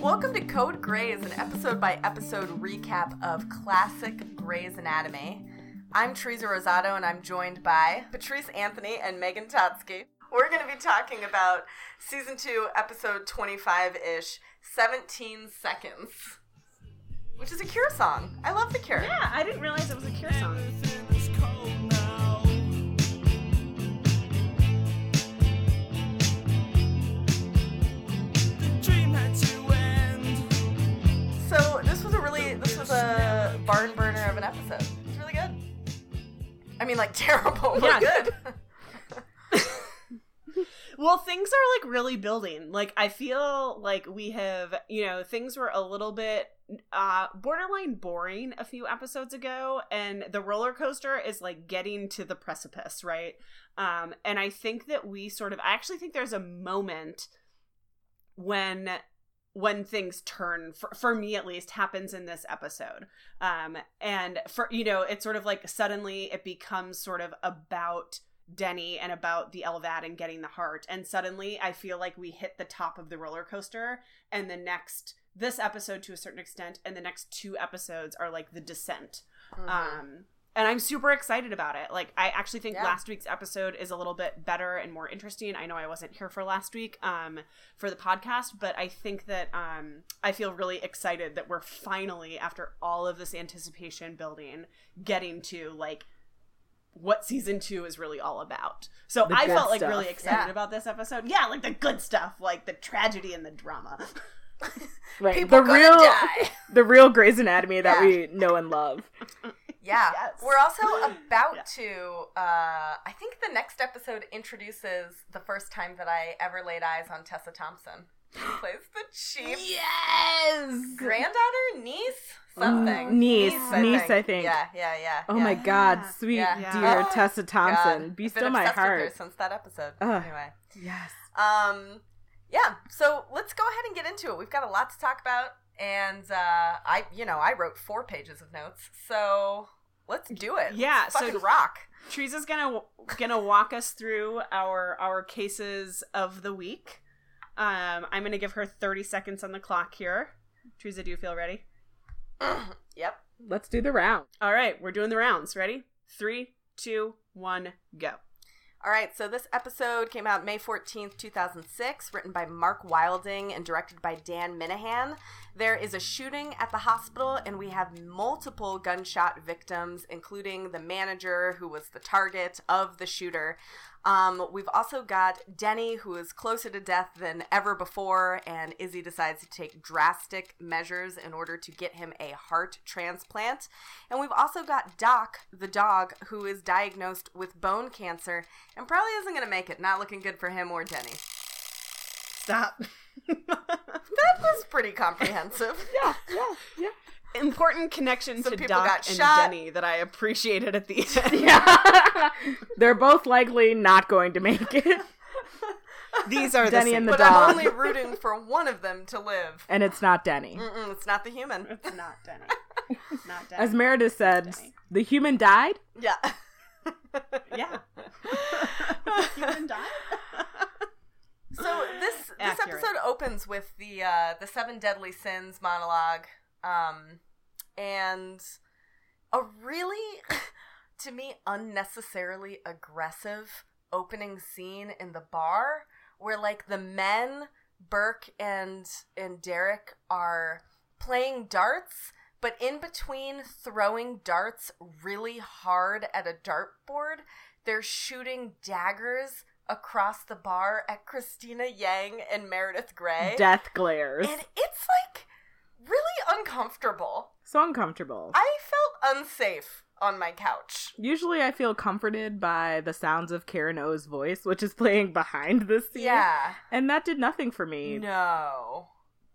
Welcome to Code Greys, an episode by episode recap of classic Grey's Anatomy. I'm Teresa Rosato, and I'm joined by Patrice Anthony and Megan Totsky. We're going to be talking about season 2, episode 25 ish, 17 Seconds, which is a Cure song. I love The Cure. Yeah, I didn't realize it was a Cure song. Was a barn burner of an episode. It's really good. I mean, like terrible, but Yeah. good. Well, things are like really building. Like I feel like we have, you know, things were a little bit uh borderline boring a few episodes ago and the roller coaster is like getting to the precipice, right? Um and I think that we sort of I actually think there's a moment when when things turn for, for me at least happens in this episode. Um and for you know it's sort of like suddenly it becomes sort of about denny and about the LVAD and getting the heart. And suddenly i feel like we hit the top of the roller coaster. And the next this episode to a certain extent and the next two episodes are like the descent. Mhm. um and i'm super excited about it like i actually think Yeah. last week's episode is a little bit better and more interesting i know i wasn't here for last week um for the podcast but i think that um i feel really excited that we're finally after all of this anticipation building getting to like what season two is really all about so The i felt like stuff. really excited Yeah. about this episode yeah like the good stuff like the tragedy and the drama Right. People the real die. the real Grey's Anatomy that Yeah. we know and love. Yeah. Yes. We're also about Yeah. to uh I think the next episode introduces the first time that I ever laid eyes on Tessa Thompson. Who plays the chief Yes. granddaughter, niece, something. Mm, niece, I niece, think. I think. Yeah, yeah, yeah. Oh yeah. my God, Yeah. sweet Yeah. dear Yeah. Tessa Thompson, God. be I've been still my obsessed with her heart. since that episode. Ugh. Anyway. Yes. Um, yeah. So let's go ahead and get into it. We've got a lot to talk about, and uh, I, you know, I wrote four pages of notes, so let's do it. Yeah, Let's so- fucking rock. Teresa's gonna gonna walk us through our our cases of the week. Um, I'm gonna give her 30 seconds on the clock here. Teresa, do you feel ready? yep. Let's do the round. All right, we're doing the rounds. Ready? Three, two, one, go. All right, so this episode came out May 14th, 2006, written by Mark Wilding and directed by Dan Minahan. There is a shooting at the hospital, and we have multiple gunshot victims, including the manager who was the target of the shooter. Um, we've also got Denny, who is closer to death than ever before, and Izzie decides to take drastic measures in order to get him a heart transplant. And we've also got Doc, the dog, who is diagnosed with bone cancer and probably isn't going to make it. Not looking good for him or Denny. Stop. That was pretty comprehensive. Yeah, yeah, yeah. Important connection Some to people Doc got and shot. Denny that I appreciated at the end. Yeah. They're both likely not going to make it. These are Denny the and same. the but I'm dog. only rooting for one of them to live. And it's not Denny. Mm-mm, it's not the human. It's not Denny. It's not Denny. As Meredith said, the human died. Yeah. yeah. Human died? So this this Accurate. episode opens with the uh, the seven deadly sins monologue, um, and a really, to me, unnecessarily aggressive opening scene in the bar where like the men Burke and and Derek are playing darts. But in between throwing darts really hard at a dartboard, they're shooting daggers across the bar at Cristina Yang and Meredith Grey. Death glares. and it's like really uncomfortable. So uncomfortable. I felt unsafe on my couch. Usually I feel comforted by the sounds of Karen O's voice, which is playing behind this scene. Yeah. And that did nothing for me No.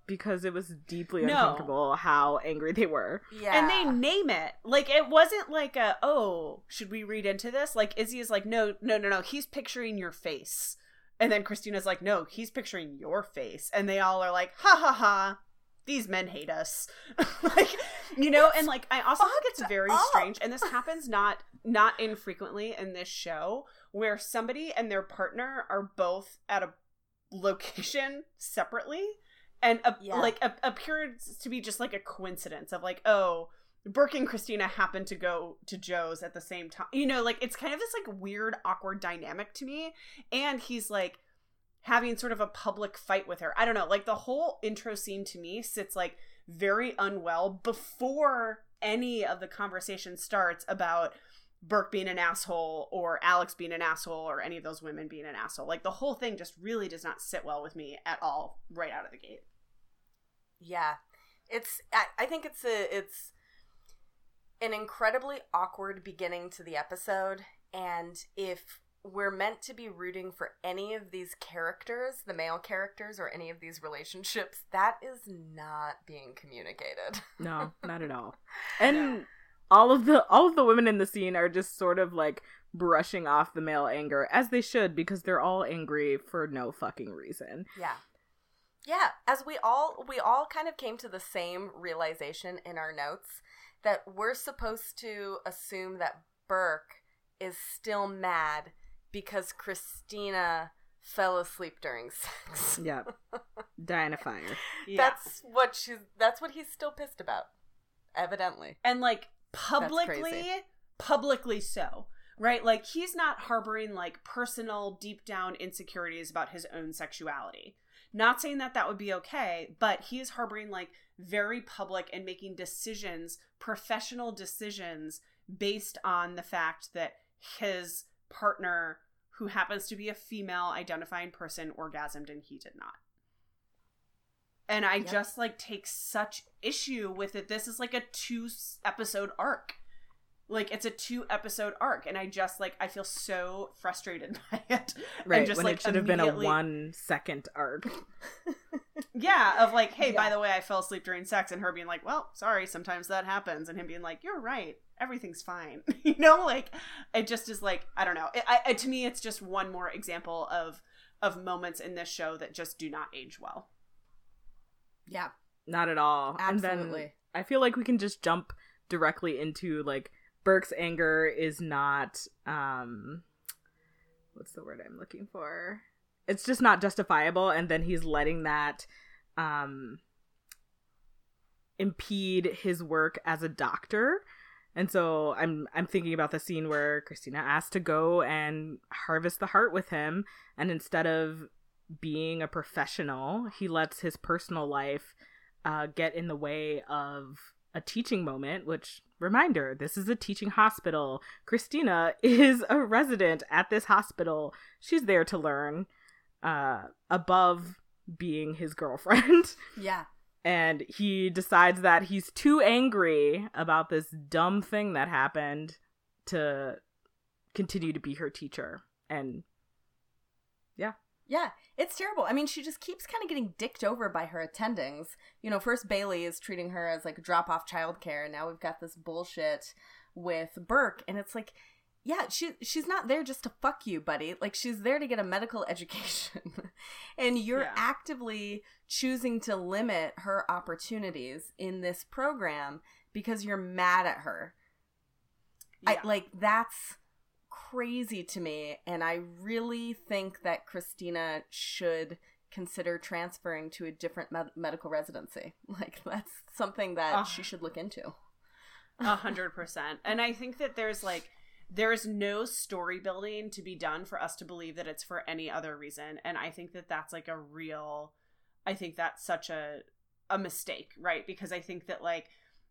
because it was deeply No. uncomfortable how angry they were. Yeah. And they name it. Like it wasn't like a oh, should we read into this? Like Izzie is like, no, no, no, no. He's picturing your face. And then Cristina's like, no, he's picturing your face. And they all are like, ha ha ha. These men hate us. like you know, and like I also think it's very up. strange, and this happens not not infrequently in this show, where somebody and their partner are both at a location separately and a, Yeah. like a, appears to be just like a coincidence of like oh burke and cristina happen to go to joe's at the same time you know like it's kind of this like weird awkward dynamic to me and he's like having sort of a public fight with her i don't know like the whole intro scene to me sits like very unwell before any of the conversation starts about Burke being an asshole or Alex being an asshole or any of those women being an asshole. Like the whole thing just really does not sit well with me at all right out of the gate. Yeah, it's. I, I think it's a. It's an incredibly awkward beginning to the episode, and if we're meant to be rooting for any of these characters, the male characters, or any of these relationships, that is not being communicated. No, not at all. And all of the all of the women in the scene are just sort of like brushing off the male anger as they should because they're all angry for no fucking reason. Yeah. Yeah, as we all we all kind of came to the same realization in our notes that we're supposed to assume that Burke is still mad because Cristina fell asleep during sex. Yeah. Die in a fire. Yeah. That's what she's that's what he's still pissed about. Evidently. and like publicly publicly so right like he's not harboring like personal deep down insecurities about his own sexuality not saying that that would be okay but he is harboring like very public and making decisions professional decisions based on the fact that his partner who happens to be a female identifying person orgasmed and he did not and I Yep. just like take such issue with it. This is like a two episode arc. Like it's a two episode arc, and I just like I feel so frustrated by it. Right. and just when like it should have been a one second arc. Yeah, of like, hey, by the way, I fell asleep during sex, and her being like, well, sorry, sometimes that happens, and him being like, you're right, everything's fine. you know, like it just is like I don't know. It, I, it, to me, it's just one more example of of moments in this show that just do not age well. Yeah, Not at all. And then absolutely. I feel like we can just jump directly into like Burke's anger is not um what's the word I'm looking for? It's just not justifiable and then he's letting that um impede his work as a doctor. And so I'm I'm thinking about the scene where Cristina asked to go and harvest the heart with him and instead of being a professional, he lets his personal life uh, get in the way of a teaching moment, which, reminder, this is a teaching hospital. Cristina is a resident at this hospital. She's there to learn uh, above being his girlfriend. Yeah. and he decides that he's too angry about this dumb thing that happened to continue to be her teacher. And Yeah, it's terrible. I mean, she just keeps kind of getting dicked over by her attendings. You know, first Bailey is treating her as like drop off childcare, and now we've got this bullshit with Burke, and it's like, yeah, she she's not there just to fuck you, buddy. Like she's there to get a medical education, and you're Yeah. actively choosing to limit her opportunities in this program because you're mad at her. I like that's crazy to me and I really think that Cristina should consider transferring to a different med- medical residency. Like that's something that Ugh. she should look into. A hundred percent. And I think that there's like there's no story building to be done for us to believe that it's for any other reason. And I think that that's like a real I think that's such a a mistake, right? Because I think that like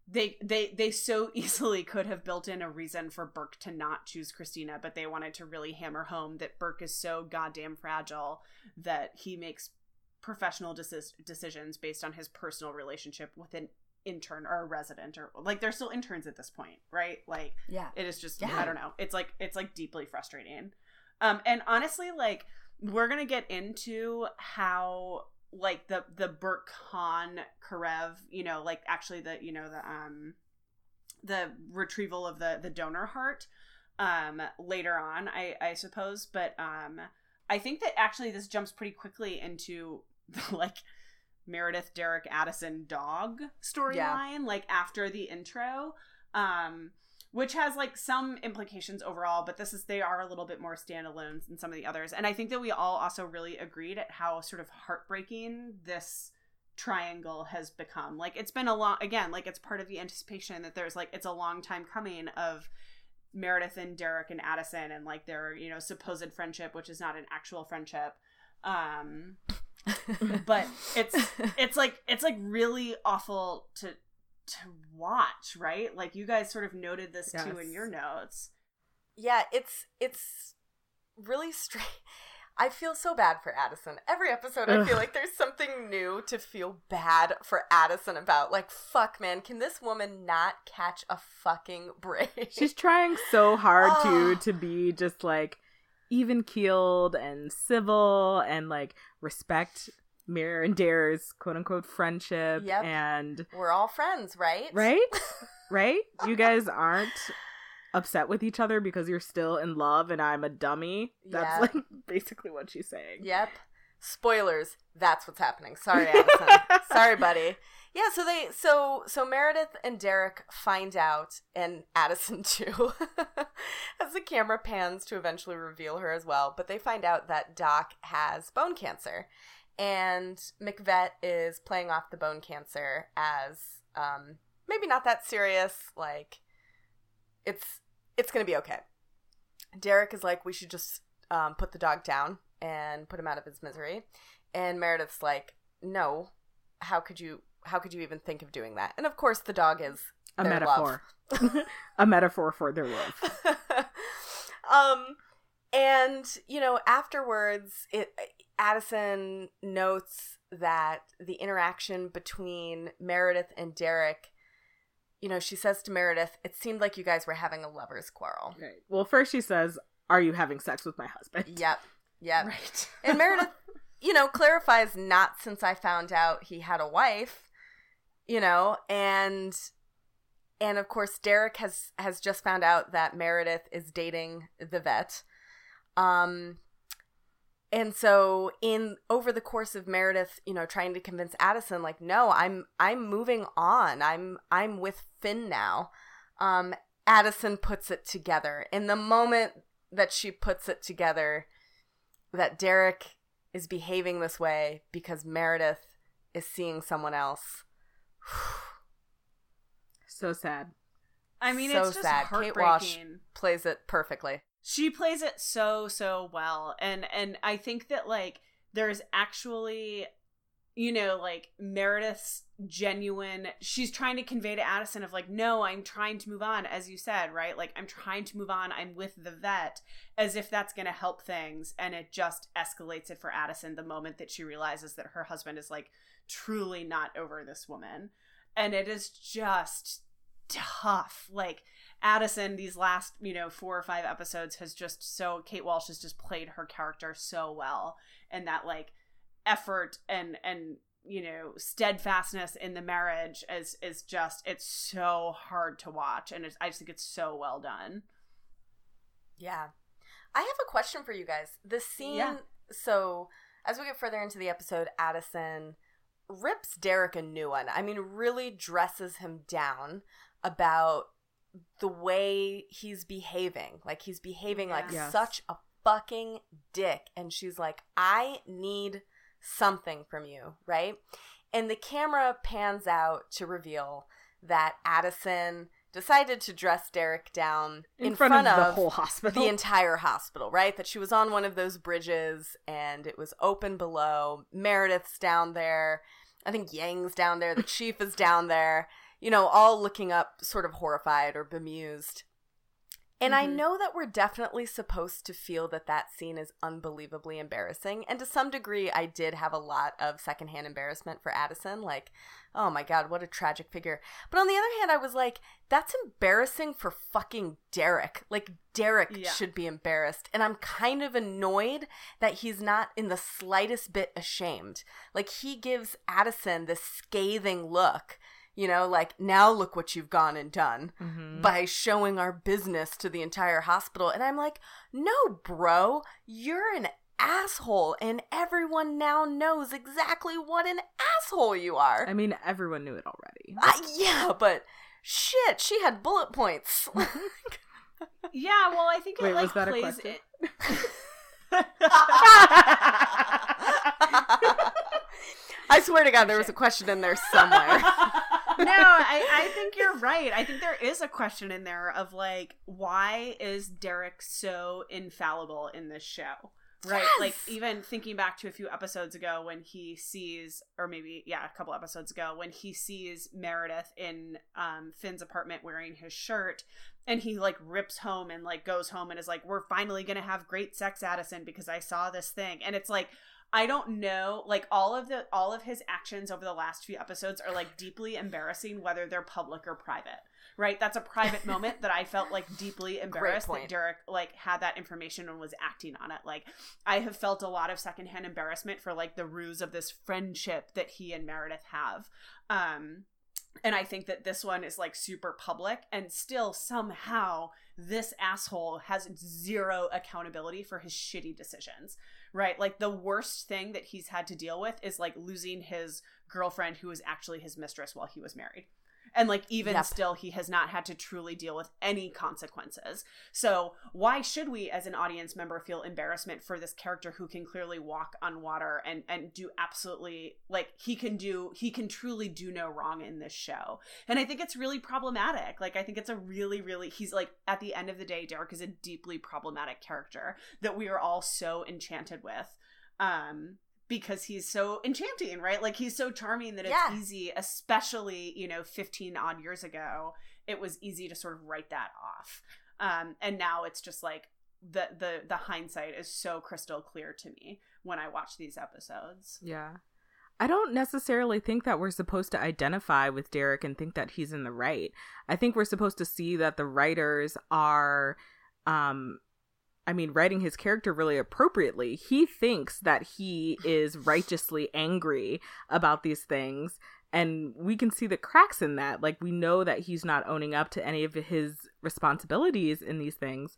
they they they so easily could have built in a reason for Burke to not choose Cristina, but they wanted to really hammer home that Burke is so goddamn fragile that he makes professional decis- decisions based on his personal relationship with an intern or a resident or like they're still interns at this point, right? Like Yeah. it is just Yeah. I don't know. It's like it's like deeply frustrating. Um and honestly like we're going to get into how like the the Burt Khan Karev, you know, like actually the you know the um the retrieval of the the donor heart um later on, I I suppose, but um I think that actually this jumps pretty quickly into like Meredith Derek Addison dog storyline like after the intro. Um which has like some implications overall but this is they are a little bit more standalones than some of the others and i think that we all also really agreed at how sort of heartbreaking this triangle has become. Like it's been a long again, like it's part of the anticipation that there's like it's a long time coming of Meredith and Derek and Addison and like their, you know, supposed friendship, which is not an actual friendship. Um but it's it's like it's like really awful to to watch, right? Like you guys sort of noted this yes. too in your notes. Yeah, it's it's really strange. I feel so bad for Addison. Every episode, I feel like there's something new to feel bad for Addison about. Like, fuck, man, can this woman not catch a fucking break? She's trying so hard to to be just like even keeled and civil and like respect Mirror and Dare's quote unquote friendship. Yep. And we're all friends, right? Right? right? You guys aren't upset with each other because you're still in love and I'm a dummy. That's yep. like basically what she's saying. Yep. Spoilers. That's what's happening. Sorry, Addison. Sorry, buddy. Yeah, so they so so Meredith and Derek find out and Addison too as the camera pans to eventually reveal her as well, but they find out that Doc has bone cancer and McVet is playing off the bone cancer as um, maybe not that serious. Like it's it's gonna be okay. Derek is like, we should just um, put the dog down and put him out of his misery, and Meredith's like, no, how could you? How could you even think of doing that? And of course, the dog is a metaphor, a metaphor for their love. um, and you know, afterwards, it Addison notes that the interaction between Meredith and Derek, you know, she says to Meredith, it seemed like you guys were having a lover's quarrel. Right. Well, first she says, Are you having sex with my husband? Yep. Yep. Right. and Meredith, you know, clarifies not since I found out he had a wife, you know, and and of course Derek has has just found out that Meredith is dating the vet. Um and so in over the course of meredith you know trying to convince addison like no i'm i'm moving on. I'm i'm with finn now. Um addison puts it together. In the moment that she puts it together that derek is behaving this way because meredith is seeing someone else. So sad. I mean so it's just sad. Kate walsh plays it perfectly she plays it so so well. And and i think that like there's actually you know like meredith's genuine she's trying to convey to addison of like no i'm trying to move on as you said right? Like i'm trying to move on. I'm with the vet as if that's going to help things. And it just escalates it for addison the moment that she realizes that her husband is like truly not over this woman. And it is just tough. Like Addison these last, you know, four or five episodes has just so Kate Walsh has just played her character so well and that like effort and and you know steadfastness in the marriage is is just it's so hard to watch and I just think it's so well done. Yeah. I have a question for you guys. The scene yeah. so as we get further into the episode, Addison rips Derek a new one. I mean, really dresses him down about the way he's behaving. Like he's behaving like yes. such a fucking dick. And she's like, I need something from you, right? And the camera pans out to reveal that Addison decided to dress Derek down in, in front, front, of, the whole hospital. The entire hospital, right? That she was on one of those bridges and it was open below. Meredith's down there. I think Yang's down there. The chief is down there you know, all looking up sort of horrified or bemused. And mm-hmm. I know that we're definitely supposed to feel that that scene is unbelievably embarrassing. And to some degree, I did have a lot of secondhand embarrassment for Addison. Like, oh my God, what a tragic figure. But on the other hand, I was like, that's embarrassing for fucking Derek. Like, Derek yeah. should be embarrassed. And I'm kind of annoyed that he's not in the slightest bit ashamed. Like, he gives Addison this scathing look you know, like now look what you've gone and done mm-hmm. by showing our business to the entire hospital. And I'm like, no, bro, you're an asshole, and everyone now knows exactly what an asshole you are. I mean, everyone knew it already. Uh, yeah, but shit, she had bullet points. yeah, well, I think Wait, it like plays it. I swear to God, there was a question in there somewhere. no, I, I think you're right. I think there is a question in there of like, why is Derek so infallible in this show? Right. Yes! Like even thinking back to a few episodes ago when he sees or maybe yeah, a couple episodes ago when he sees Meredith in um Finn's apartment wearing his shirt and he like rips home and like goes home and is like, We're finally gonna have great sex, Addison, because I saw this thing. And it's like I don't know, like all of the all of his actions over the last few episodes are like deeply embarrassing whether they're public or private. Right? That's a private moment that I felt like deeply embarrassed that. Derek like had that information and was acting on it. Like I have felt a lot of secondhand embarrassment for like the ruse of this friendship that he and Meredith have. Um and I think that this one is like super public and still somehow this asshole has zero accountability for his shitty decisions. Right? Like the worst thing that he's had to deal with is like losing his girlfriend who was actually his mistress while he was married. And like even Yep. still he has not had to truly deal with any consequences. So why should we as an audience member feel embarrassment for this character who can clearly walk on water and and do absolutely like he can do he can truly do no wrong in this show. And I think it's really problematic. Like I think it's a really really he's like at the end of the day Derek is a deeply problematic character that we are all so enchanted with. Um because he's so enchanting, right? Like he's so charming that it's Yeah. easy, especially, you know, 15 odd years ago, it was easy to sort of write that off. Um and now it's just like the the the hindsight is so crystal clear to me when I watch these episodes. Yeah. I don't necessarily think that we're supposed to identify with Derek and think that he's in the right. I think we're supposed to see that the writers are um I mean writing his character really appropriately. He thinks that he is righteously angry about these things and we can see the cracks in that. Like we know that he's not owning up to any of his responsibilities in these things.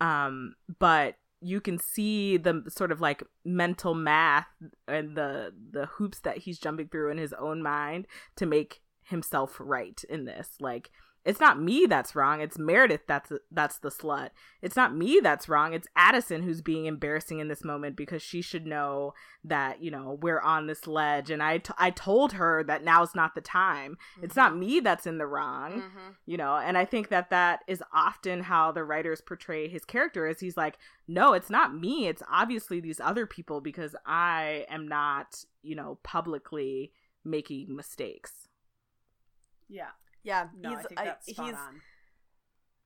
Um but you can see the sort of like mental math and the the hoops that he's jumping through in his own mind to make himself right in this like it's not me that's wrong. It's meredith that's that's the slut. It's not me that's wrong. It's addison who's being embarrassing in this moment because she should know that you know we're on this ledge. And i, t- I told her that now's not the time. It's not me that's in the wrong hmm you know and i think that that is often how the writers portray his character is he's like no it's not me. It's obviously these other people because i am not you know publicly making mistakes. Yeah. Yeah, No, I he's, think that's spot he's on.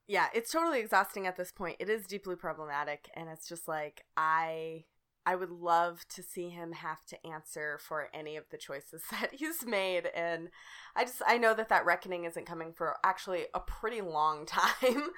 yeah, it's totally exhausting at this point. It is deeply problematic, and it's just like I I would love to see him have to answer for any of the choices that he's made, and I just I know that that reckoning isn't coming for actually a pretty long time.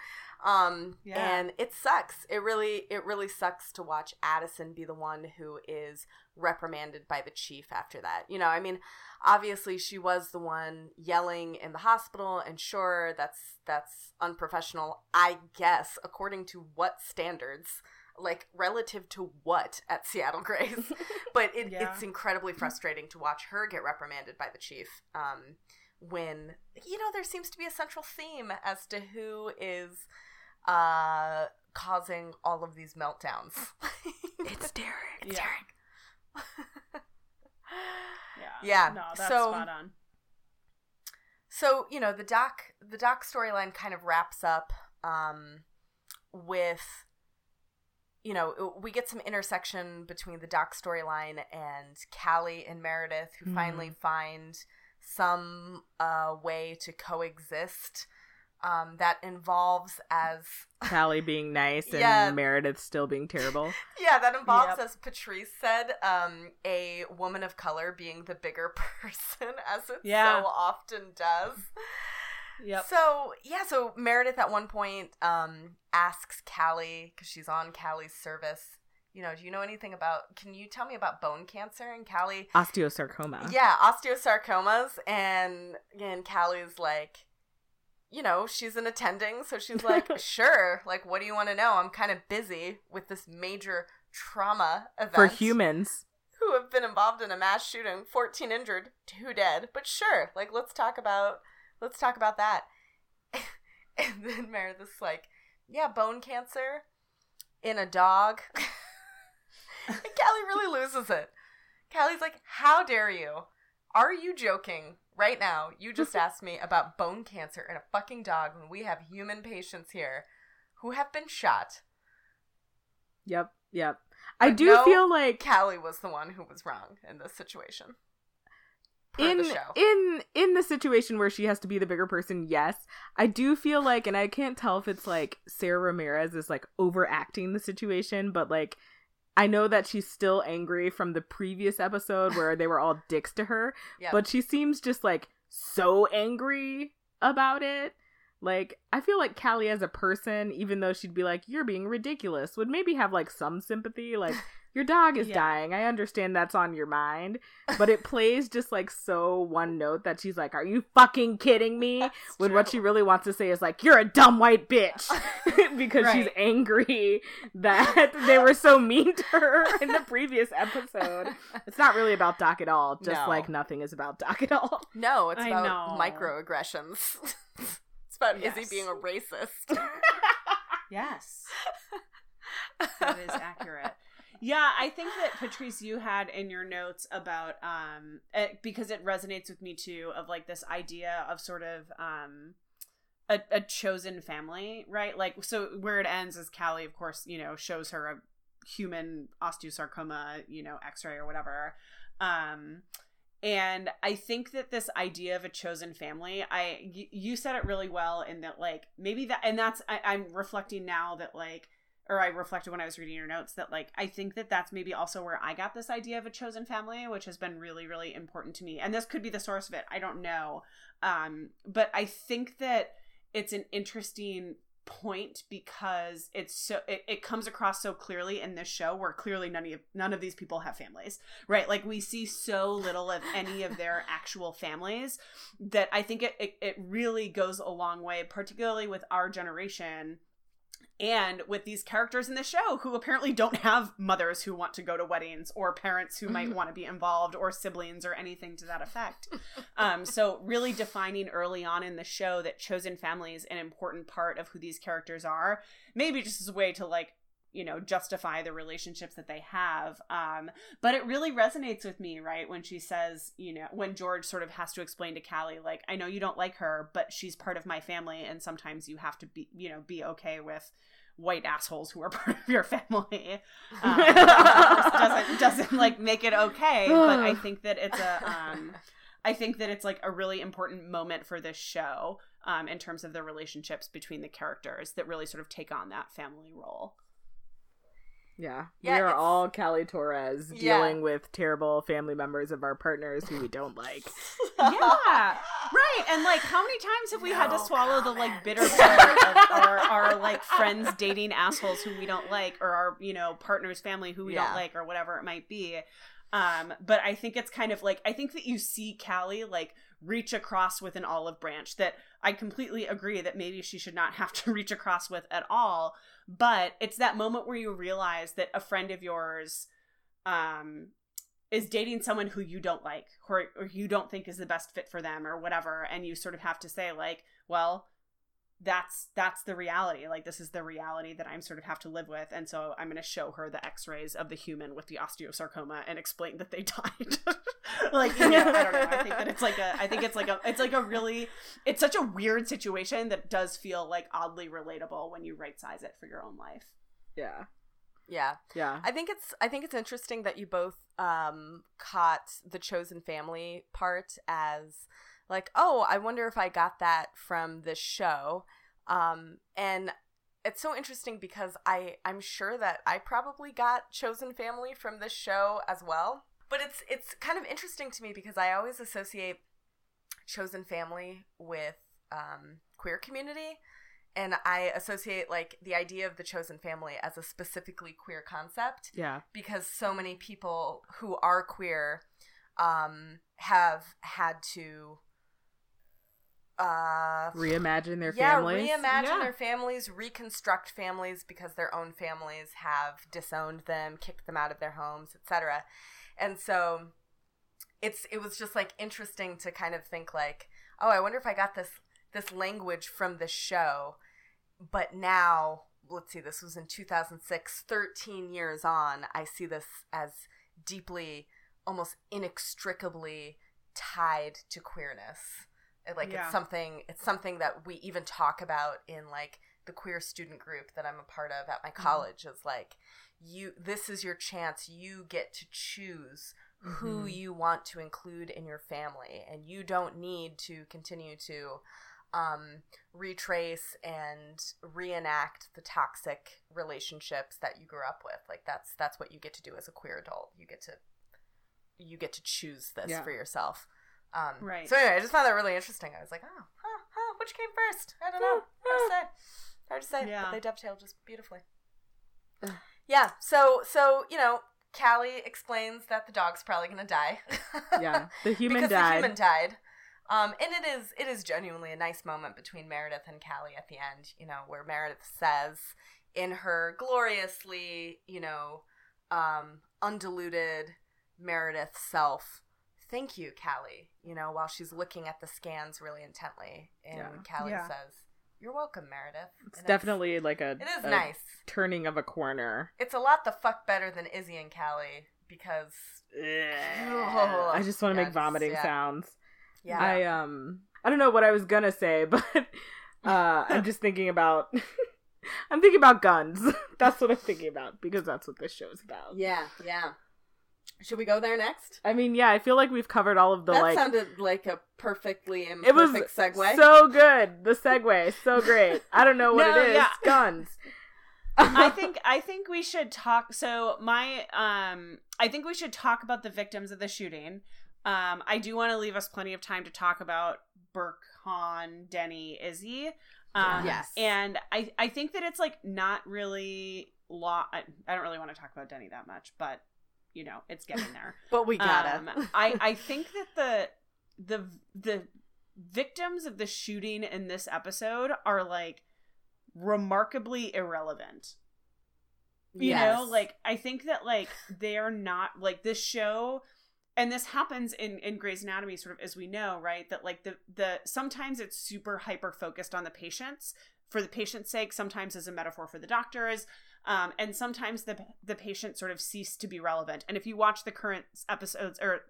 Um, Yeah. and it sucks. It really, it really sucks to watch Addison be the one who is reprimanded by the chief after that. You know, I mean, obviously she was the one yelling in the hospital and sure that's that's unprofessional i guess according to what standards like relative to what at seattle grace but it, Yeah. it's incredibly frustrating to watch her get reprimanded by the chief um, when you know there seems to be a central theme as to who is uh, causing all of these meltdowns it's derek it's Yeah. Derek. Yeah. Yeah, No, that's so- spot on. So you know the doc the doc storyline kind of wraps up um, with you know we get some intersection between the doc storyline and Callie and Meredith who Mhm. finally find some uh, way to coexist um, that involves as callie being nice and Yeah. meredith still being terrible yeah that involves Yep. as Patrice said um, a woman of color being the bigger person as it Yeah. so often does. Yep. So yeah, so Meredith at one point um, asks Callie because she's on Callie's service. You know, do you know anything about? Can you tell me about bone cancer? And Callie, osteosarcoma yeah, osteosarcomas, and and Callie's like, you know, she's an attending, so she's like, sure, like, what do you want to know? I'm kind of busy with this major trauma event for humans who have been involved in a mass shooting 14 injured two dead but sure like let's talk about let's talk about that and then meredith's like yeah bone cancer in a dog and callie really loses it Callie's like, How dare you? Are you joking? Right now, you just asked me about bone cancer in a fucking dog when we have human patients here who have been shot. Yep, yep. I do no, feel like Callie was the one who was wrong in this situation. In the show. in in the situation where she has to be the bigger person, yes, I do feel like, and I can't tell if it's like Sara Ramirez is like overacting the situation, but like I know that she's still angry from the previous episode where they were all dicks to her, Yep. but she seems just like so angry about it. Like I feel like Callie as a person, even though she'd be like, "You're being ridiculous," would maybe have like some sympathy. Like your dog is Yeah. dying. I understand that's on your mind, but it plays just like so one note that she's like, "Are you fucking kidding me?" That's when what she really wants to say is like, "You're a dumb white bitch," because she's angry that they were so mean to her in the previous episode. It's not really about Doc at all. Just No. like nothing is about Doc at all. No, it's I about know. microaggressions. it's about Izzie Yes. being a racist. Yes. that is accurate. Yeah, I think that Patrice, you had in your notes about um, it, because it resonates with me too, of like this idea of sort of um, a, a chosen family, right? Like, so where it ends is Callie, of course, you know, shows her a human osteosarcoma, you know, X-ray or whatever. Um, and I think that this idea of a chosen family, I y- you said it really well in that like maybe that, and that's I, I'm reflecting now that like or I reflected when I was reading your notes that like I think that that's maybe also where I got this idea of a chosen family, which has been really really important to me. And this could be the source of it. I don't know. Um but I think that it's an interesting point because it's so it, it comes across so clearly in this show where clearly none of none of these people have families right like we see so little of any of their actual families that i think it, it, it really goes a long way particularly with our generation and with these characters in the show who apparently don't have mothers who want to go to weddings or parents who might want to be involved or siblings or anything to that effect. Um, so really defining early on in the show that chosen family is an important part of who these characters are. Maybe just as a way to like you know justify the relationships that they have. Um but it really resonates with me right when she says you know when george sort of has to explain to callie like i know you don't like her but she's part of my family and sometimes you have to be you know be okay with white assholes who are part of your family. Um, that, of course, doesn't doesn't like make it okay but i think that it's a um i think that it's like a really important moment for this show um in terms of the relationships between the characters that really sort of take on that family role Yeah. Yeah, we are all Callie Torres Yeah. dealing with terrible family members of our partners who we don't like. yeah right and like how many times have we had to No swallow the like bitter part of our, our like friends dating assholes who we don't like or our you know partner's family who we Yeah. don't like or whatever it might be um but i think it's kind of like i think that you see callie like reach across with an olive branch that i completely agree that maybe she should not have to reach across with at all but it's that moment where you realize that a friend of yours um is dating someone who you don't like or, or you don't think is the best fit for them or whatever and you sort of have to say like well that's that's the reality like this is the reality that i'm sort of have to live with and so i'm going to show her the x-rays of the human with the osteosarcoma and explain that they died like you know, i don't know i think that it's like a i think it's like a it's like a really it's such a weird situation that does feel like oddly relatable when you right size it for your own life Yeah. yeah. Yeah. I think it's I think it's interesting that you both um caught the chosen family part as like, oh, I wonder if I got that from this show. Um and it's so interesting because I I'm sure that I probably got chosen family from this show as well. But it's it's kind of interesting to me because I always associate chosen family with um queer community and I associate like the idea of the chosen family as a specifically queer concept Yeah. because so many people who are queer um, have had to uh, Reimagine their yeah, families. reimagine Yeah. their families, reconstruct families because their own families have disowned them, kicked them out of their homes, etc. And so it's it was just like interesting to kind of think like, oh, I wonder if I got this this language from the show, but now let's see, this was in 2006, 13 years on, I see this as deeply almost inextricably tied to queerness. Like Yeah. it's something it's something that we even talk about in like the queer student group that I'm a part of at my college is like you this is your chance you get to choose who Mhm. you want to include in your family and you don't need to continue to um, retrace and reenact the toxic relationships that you grew up with like that's that's what you get to do as a queer adult you get to you get to choose this Yeah. for yourself um, Right. so anyway i just found that really interesting. I was like oh huh, huh, which came first? I don't know. Hard to say. Hard to say Yeah. but they dovetail just beautifully. Yeah so so you know callie explains that the dog's probably gonna die. Yeah, the human because died. the human died. Um, and it is it is genuinely a nice moment between Meredith and Callie at the end, you know, where Meredith says in her gloriously, you know, um, undiluted Meredith self, thank you, Callie, you know, while she's looking at the scans really intently. And Yeah. Callie Yeah. says, You're welcome, Meredith. It's And definitely like a it is a nice. turning of a corner. It's a lot the fuck better than Izzie and Callie because I just want to Yeah, make vomiting yeah. sounds. yeah. I um I don't know what I was gonna say, but uh I'm just thinking about I'm thinking about guns. that's what I'm thinking about because that's what this show's about. yeah, yeah. Should we go there next? I mean, yeah, I feel like we've covered all of the that like sounded like a perfectly it was imperfect segue. so good. The segue, so great. I don't know what No, it is. yeah. Guns. I think I think we should talk. So my um, I think we should talk about the victims of the shooting. Um, I do want to leave us plenty of time to talk about Burke, Han, Denny, Izzie. Um, Yes. and I I think that it's like not really law. I, I don't really want to talk about Denny that much, but you know it's getting there. but we gotta. Um, I I think that the the the victims of the shooting in this episode are like remarkably irrelevant. You know, like I think that like they're not like this show and this happens in in Grey's Anatomy sort of as we know, right? That like the the sometimes it's super hyper focused on the patients for the patient's sake, sometimes as a metaphor for the doctors, um, and sometimes the the patient sort of cease to be relevant. And if you watch the current episodes or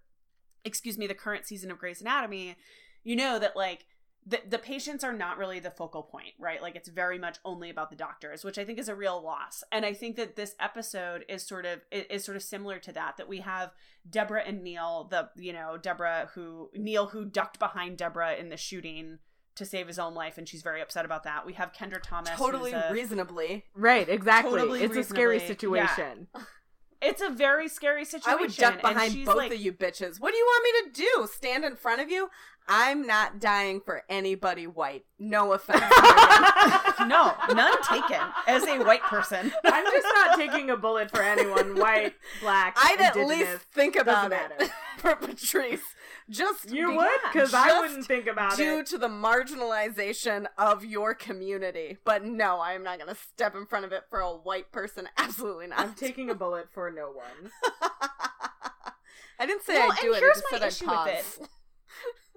excuse me, the current season of Grey's Anatomy, you know that like the the patients are not really the focal point, right? Like it's very much only about the doctors, which I think is a real loss. And I think that this episode is sort of is sort of similar to that. That we have Deborah and Neil, the you know Deborah who Neil who ducked behind Deborah in the shooting to save his own life, and she's very upset about that. We have Kendra Thomas, totally a- reasonably. Right, exactly. Totally it's a scary reasonably- yeah. situation. it's a very scary situation. I would duck behind both like, of you bitches. What do you want me to do? Stand in front of you? I'm not dying for anybody white. No offense. No, none taken as a white person. I'm just not taking a bullet for anyone, white, black, I'd at least think about Doesn't it for Patrice. Just You would? Because I wouldn't think about due it. Due to the marginalization of your community. But no, I'm not going to step in front of it for a white person. Absolutely not. I'm taking a bullet for no one. I didn't say Well, I'd do and it. here's my issue with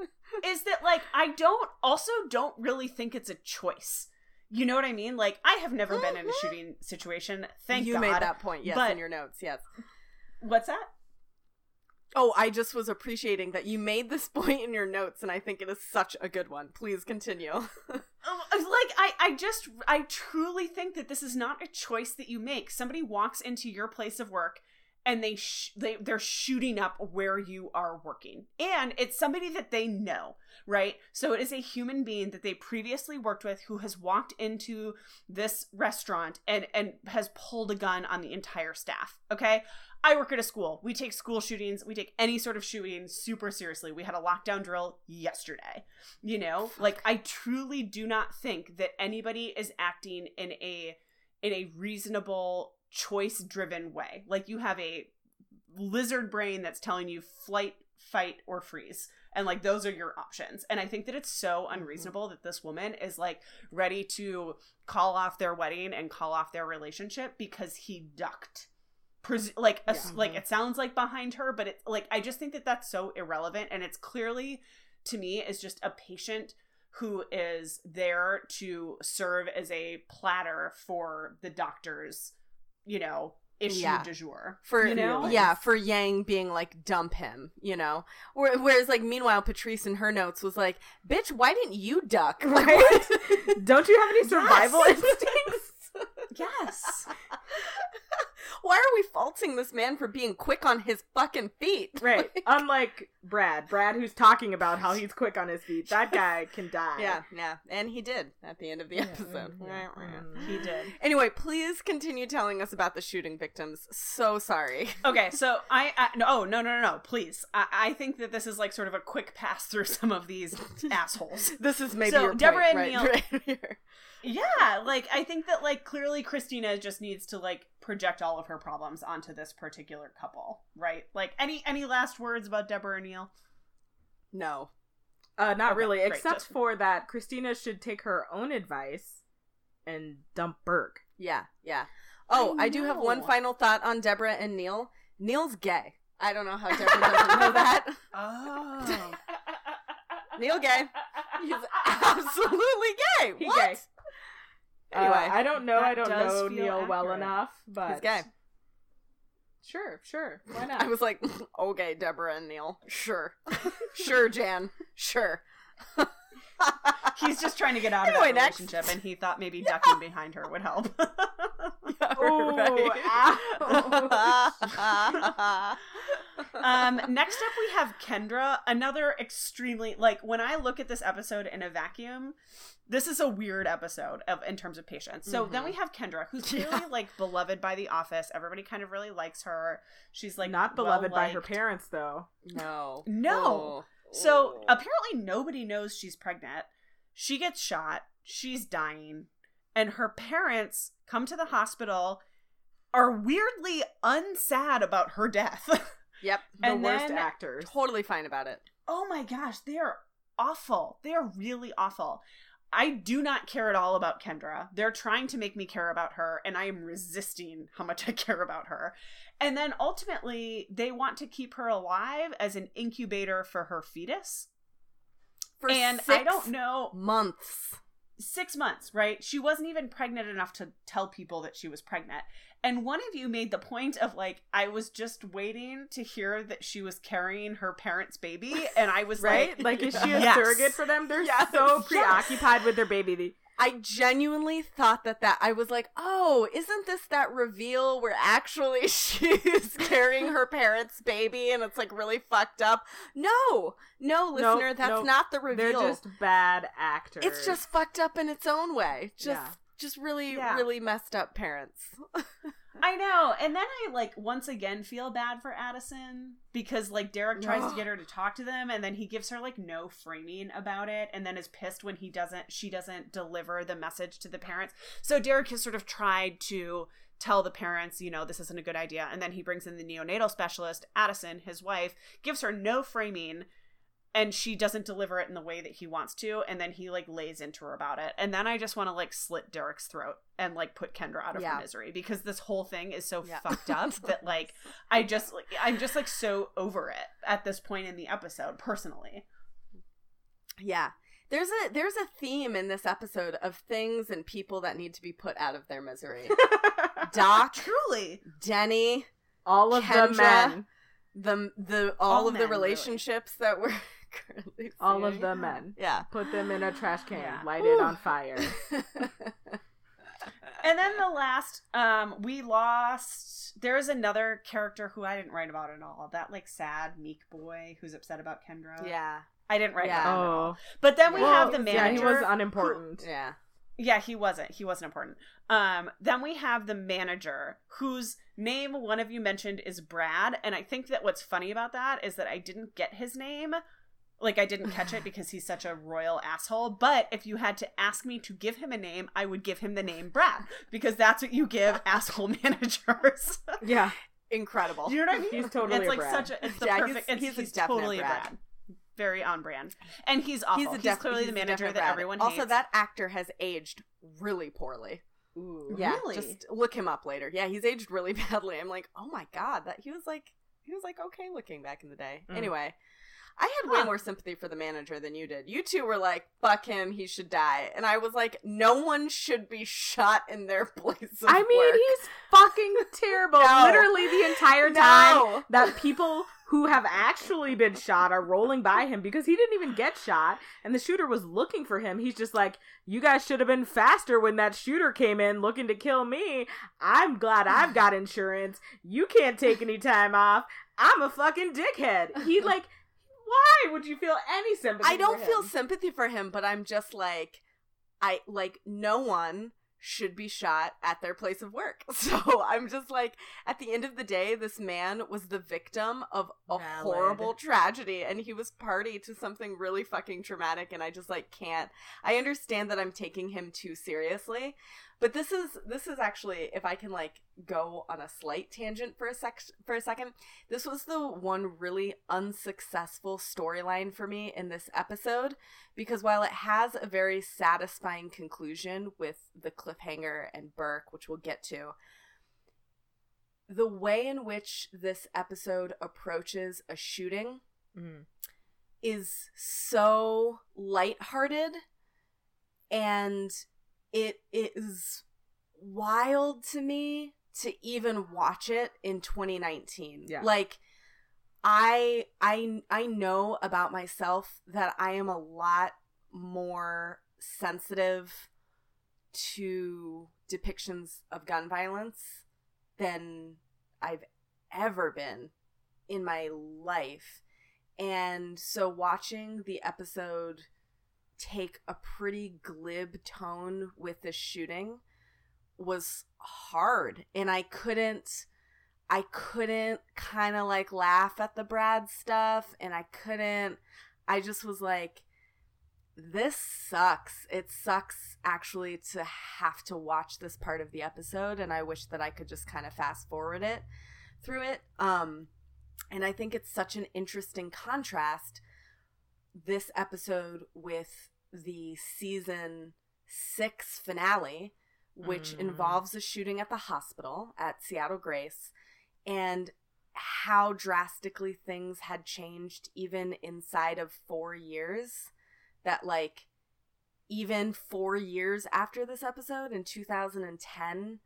it. is that like I don't also don't really think it's a choice. You know what I mean? Like I have never been in a Mhm. shooting situation. Thank you God. made that point, yes, But- in your notes, yes. What's that? Oh, I just was appreciating that you made this point in your notes, and I think it is such a good one. Please continue. Oh, uh, Like I, I just, I truly think that this is not a choice that you make. Somebody walks into your place of work, and they, sh- they, they're shooting up where you are working, and it's somebody that they know, right? So it is a human being that they previously worked with who has walked into this restaurant and and has pulled a gun on the entire staff. Okay. I work at a school. We take school shootings, we take any sort of shooting super seriously. We had a lockdown drill yesterday. You know, like I truly do not think that anybody is acting in a in a reasonable choice driven way. Like you have a lizard brain that's telling you flight, fight or freeze. And like those are your options. And I think that it's so mm-hmm. unreasonable that this woman is like ready to call off their wedding and call off their relationship because he ducked pres- like a, Yeah. like it sounds like behind her but it's like i just think that that's so irrelevant and it's clearly to me is just a patient who is there to serve as a platter for the doctor's you know issue Yeah. du jour. for you know? yeah for yang being like dump him you know Where- whereas like meanwhile patrice in her notes was like bitch why didn't you duck Right? Don't you have any survival Yes. instincts? Yes. why are we faulting this man for being quick on his fucking feet Right. Unlike Brad. Brad who's talking about how he's quick on his feet. That guy can die. yeah yeah and he did at the end of the episode Mm. he did. anyway please continue telling us about the shooting victims so sorry Okay, so I, I no, oh no no no no, please. I, I think that this is like sort of a quick pass through some of these assholes. this is maybe So, Deborah point, and right, Neil- right here. Yeah, like I think that like clearly Cristina just needs to like project all of her problems onto this particular couple, right? Like any any last words about Deborah and Neil? no Uh, not Okay, really, great, except just- for that Cristina should take her own advice and dump Burke. Yeah, yeah. Oh, I, I do have one final thought on Deborah and Neil. Neil's gay. I don't know how Deborah doesn't know that. Oh. Neil gay. He's absolutely gay. He what? gay. Anyway, Uh, I don't know. I don't know Neil well enough, but he's gay. Sure, sure. Why not? I was like, okay, Deborah and Neil. Sure, sure, Jan. Sure. He's just trying to get out of Anyway, that next. relationship and he thought maybe ducking behind her would help. Ooh, um, next up, we have Kendra, another extremely like when I look at this episode in a vacuum. This is a weird episode of in terms of patience. So then we have Kendra, who's Yeah. like beloved by the office. Everybody kind of really likes her. She's like not beloved by her parents, though. no. No. Oh. So apparently nobody knows she's pregnant. She gets shot. She's dying, and her parents come to the hospital. Are weirdly unsad about her death. Yep. The And worst then- actors. Totally fine about it. oh my gosh, they are awful. They are really awful. I do not care at all about Kendra. They're trying to make me care about her, and I am resisting how much I care about her. And then ultimately, they want to keep her alive as an incubator for her fetus. For and six I don't know, months. six months, right? She wasn't even pregnant enough to tell people that she was pregnant. And one of you made the point of like, I was just waiting to hear that she was carrying her parents' baby, and I was Right? like, Like, is she a Yes. surrogate for them? They're Yes. so Yes. preoccupied with their baby. I genuinely thought that that I was like, oh, isn't this that reveal where actually she's carrying her parents' baby and it's like really fucked up? No, no, listener, that's nope. not the reveal. They're just bad actors. it's just fucked up in its own way. Just, Yeah. just really, Yeah. really messed up parents. I know. And then I like once again feel bad for Addison because like Derek tries to get her to talk to them and then he gives her like no framing about it and then is pissed when he doesn't she doesn't deliver the message to the parents. So Derek has sort of tried to tell the parents, you know, this isn't a good idea and then he brings in the neonatal specialist, Addison, his wife, gives her no framing and she doesn't deliver it in the way that he wants to and then he like lays into her about it and then i just want to like slit derek's throat and like put kendra out of Yeah. her misery because this whole thing is so Yeah. fucked up that like i just like i'm just like so over it at this point in the episode personally yeah. There's a there's a theme in this episode of things and people that need to be put out of their misery. Doc, truly Denny, all of the men. the the all, All of the men, really. relationships that we're currently All of the men. Yeah. Put them in a trash can, Yeah. light Whew. it on fire. and then the last um we lost there's another character who i didn't write about at all that like sad meek boy who's upset about kendra yeah. i didn't write Yeah. about at all Oh, but then we Well, have the manager. yeah, manager he was who- unimportant. Yeah. Yeah, he wasn't. He wasn't important. Um, then we have the manager, whose name one of you mentioned is Brad, and I think that what's funny about that is that I didn't get his name. Like I didn't catch it because he's such a royal asshole. But if you had to ask me to give him a name, I would give him the name Brad because that's what you give asshole managers. Yeah, Incredible. You know what I mean? he's totally it's a like Brad. such a it's the Yeah, he's- perfect. it's, he's he's, a totally Brad. Brad. Very on brand, and he's awful. He's, He's a def- clearly he's the manager that Brad. everyone Also, that actor has aged really poorly. Ooh. Yeah, Really? just look him up later. Yeah, he's aged really badly. I'm like, oh my god, that he was like, he was like okay looking back in the day. Mm. Anyway, I had way more sympathy for the manager than you did. You two were like, fuck him, he should die, and I was like, no one should be shot in their place. Of I mean, work. he's fucking terrible. No. Literally the entire time No. that people who have actually been shot are rolling by him because he didn't even get shot and the shooter was looking for him. He's just like, You guys should have been faster when that shooter came in looking to kill me. I'm glad I've got insurance. You can't take any time off. I'm a fucking dickhead. He like why would you feel any sympathy? I don't feel sympathy for him, but I'm just like, I like no one should be shot at their place of work. So I'm just like, at the end of the day, this man was the victim of a Valid. horrible tragedy, and he was party to something really fucking traumatic. And I just like can't. I understand that I'm taking him too seriously, but this is this is actually, if I can like go on a slight tangent for a sec for a second, this was the one really unsuccessful storyline for me in this episode because while it has a very satisfying conclusion with the cliffhanger and Burke, which we'll get to, the way in which this episode approaches a shooting Mm. is so lighthearted and it is wild to me to even watch it in 2019. Yeah. Like I I I know about myself that I am a lot more sensitive to depictions of gun violence than I've ever been in my life. And so watching the episode take a pretty glib tone with the shooting was hard and I couldn't I couldn't kind of like laugh at the Brad stuff and I couldn't I just was like this sucks. It sucks actually to have to watch this part of the episode and I wish that I could just kind of fast forward it through it. Um and I think it's such an interesting contrast this episode with the season 6 finale which Mm. involves a shooting at the hospital at Seattle Grace and how drastically things had changed even inside of 4 years that like even 4 years after this episode in 2010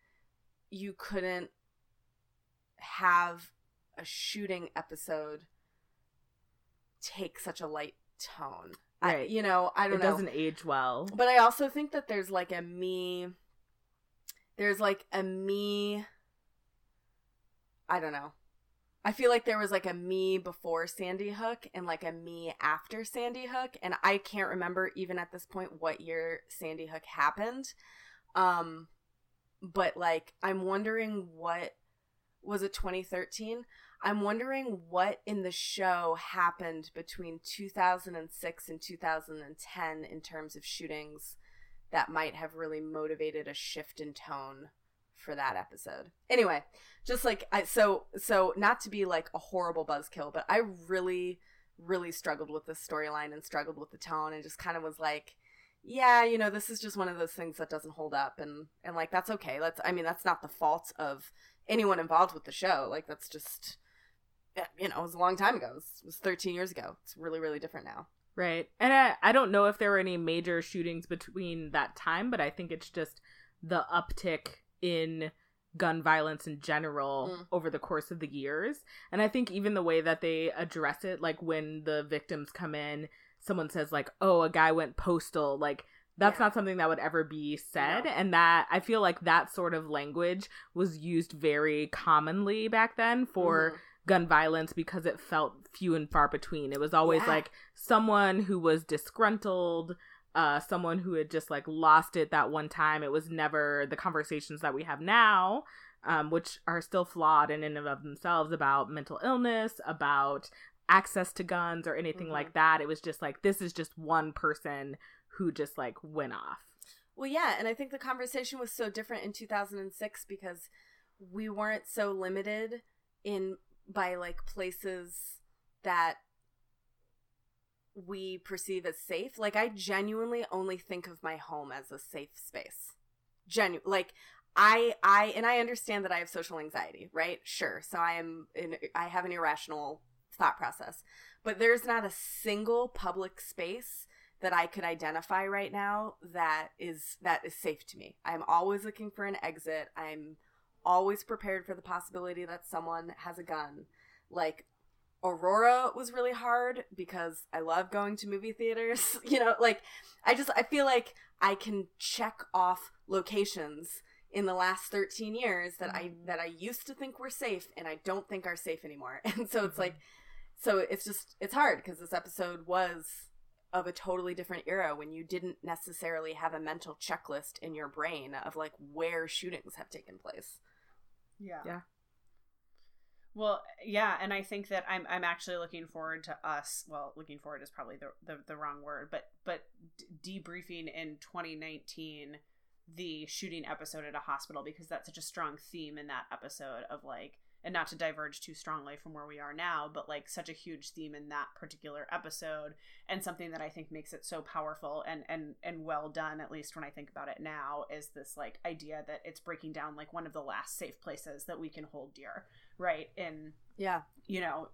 you couldn't have a shooting episode take such a light tone. I, Right. you know, I don't It know. It doesn't age well. But I also think that there's like a me there's like a me I don't know. I feel like there was like a me before Sandy Hook and like a me after Sandy Hook and I can't remember even at this point what year Sandy Hook happened. Um but like I'm wondering what was it 2013? I'm wondering what in the show happened between 2006 and 2010 in terms of shootings that might have really motivated a shift in tone for that episode. Anyway, just like I so so not to be like a horrible buzzkill, but I really really struggled with the storyline and struggled with the tone and just kind of was like yeah, you know, this is just one of those things that doesn't hold up and and like that's okay. That's I mean, that's not the fault of anyone involved with the show. Like that's just you know, it was a long time ago. It was, it was 13 years ago. It's really really different now. Right. And I, I don't know if there were any major shootings between that time, but I think it's just the uptick in gun violence in general Mm. over the course of the years. And I think even the way that they address it, like when the victims come in, someone says, like, oh, a guy went postal, like, that's Yeah. not something that would ever be said. No. And that I feel like that sort of language was used very commonly back then for Mhm. Gun violence because it felt few and far between. It was always Yeah. like someone who was disgruntled, uh, someone who had just like lost it that one time. It was never the conversations that we have now, um, which are still flawed in and of themselves about mental illness, about access to guns or anything Mhm. like that. It was just like this is just one person who just like went off. Well, yeah, and I think the conversation was so different in 2006 because we weren't so limited in by like places that we perceive as safe. Like I genuinely only think of my home as a safe space. Genu like I I and I understand that I have social anxiety, right? Sure. So I am in I have an irrational thought process. But there's not a single public space that I could identify right now that is that is safe to me. I'm always looking for an exit. I'm always prepared for the possibility that someone has a gun. Like Aurora was really hard because I love going to movie theaters. you know, like I just I feel like I can check off locations in the last 13 years that I Mm-hmm. that I used to think were safe and I don't think are safe anymore. And so it's Mm-hmm. like so it's just it's hard because this episode was of a totally different era when you didn't necessarily have a mental checklist in your brain of like where shootings have taken place. Yeah. Yeah. Well, yeah, and I think that I'm I'm actually looking forward to us. Well, looking forward is probably the the, the wrong word, but but d- debriefing in 2019 the shooting episode at a hospital because that's such a strong theme in that episode of like and not to diverge too strongly from where we are now, but like such a huge theme in that particular episode and something that I think makes it so powerful and and and well done at least when I think about it now is this like idea that it's breaking down like one of the last safe places that we can hold dear, right? In Yeah. you know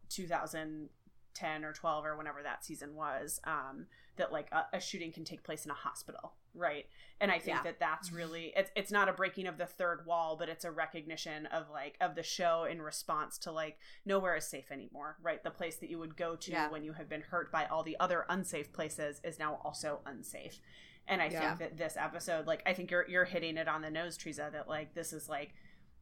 2010 or 12 or whenever that season was um that like a, a shooting can take place in a hospital right and i think Yeah. that that's really it's, it's not a breaking of the third wall but it's a recognition of like of the show in response to like nowhere is safe anymore right the place that you would go to Yeah. when you have been hurt by all the other unsafe places is now also unsafe and i Yeah. think that this episode like i think you're you're hitting it on the nose Teresa that like this is like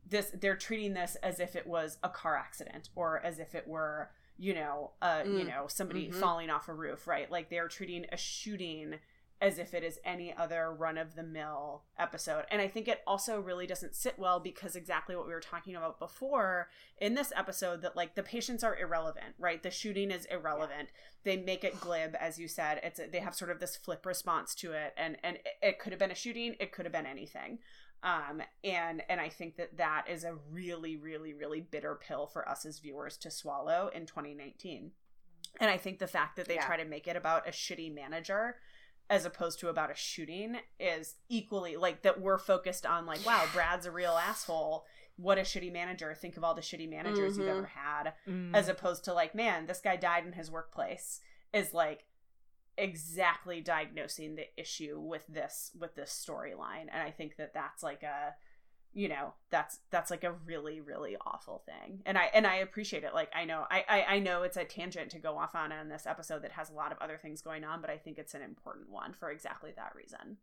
this they're treating this as if it was a car accident or as if it were you know uh you Mm. know somebody Mhm. falling off a roof right? Like they're treating a shooting as if it is any other run of the mill episode. And i think it also really doesn't sit well because exactly what we were talking about before in this episode that like the patients are irrelevant right? The shooting is irrelevant. They make it glib as you said. It's a, they have sort of this flip response to it. And and it, it could have been a shooting. It could have been anything um and and i think that that is a really really really bitter pill for us as viewers to swallow in 2019 and i think the fact that they Yeah. try to make it about a shitty manager as opposed to about a shooting is equally like that we're focused on like wow brad's a real asshole what a shitty manager think of all the shitty managers you've Mhm. ever had Mm. as opposed to like man this guy died in his workplace is like exactly diagnosing the issue with this with this storyline. And i think that that's like a you know that's that's like a really really awful thing. And i and i appreciate it. Like i know i i, I know it's a tangent to go off on in this episode that has a lot of other things going on but i think it's an important one for exactly that reason.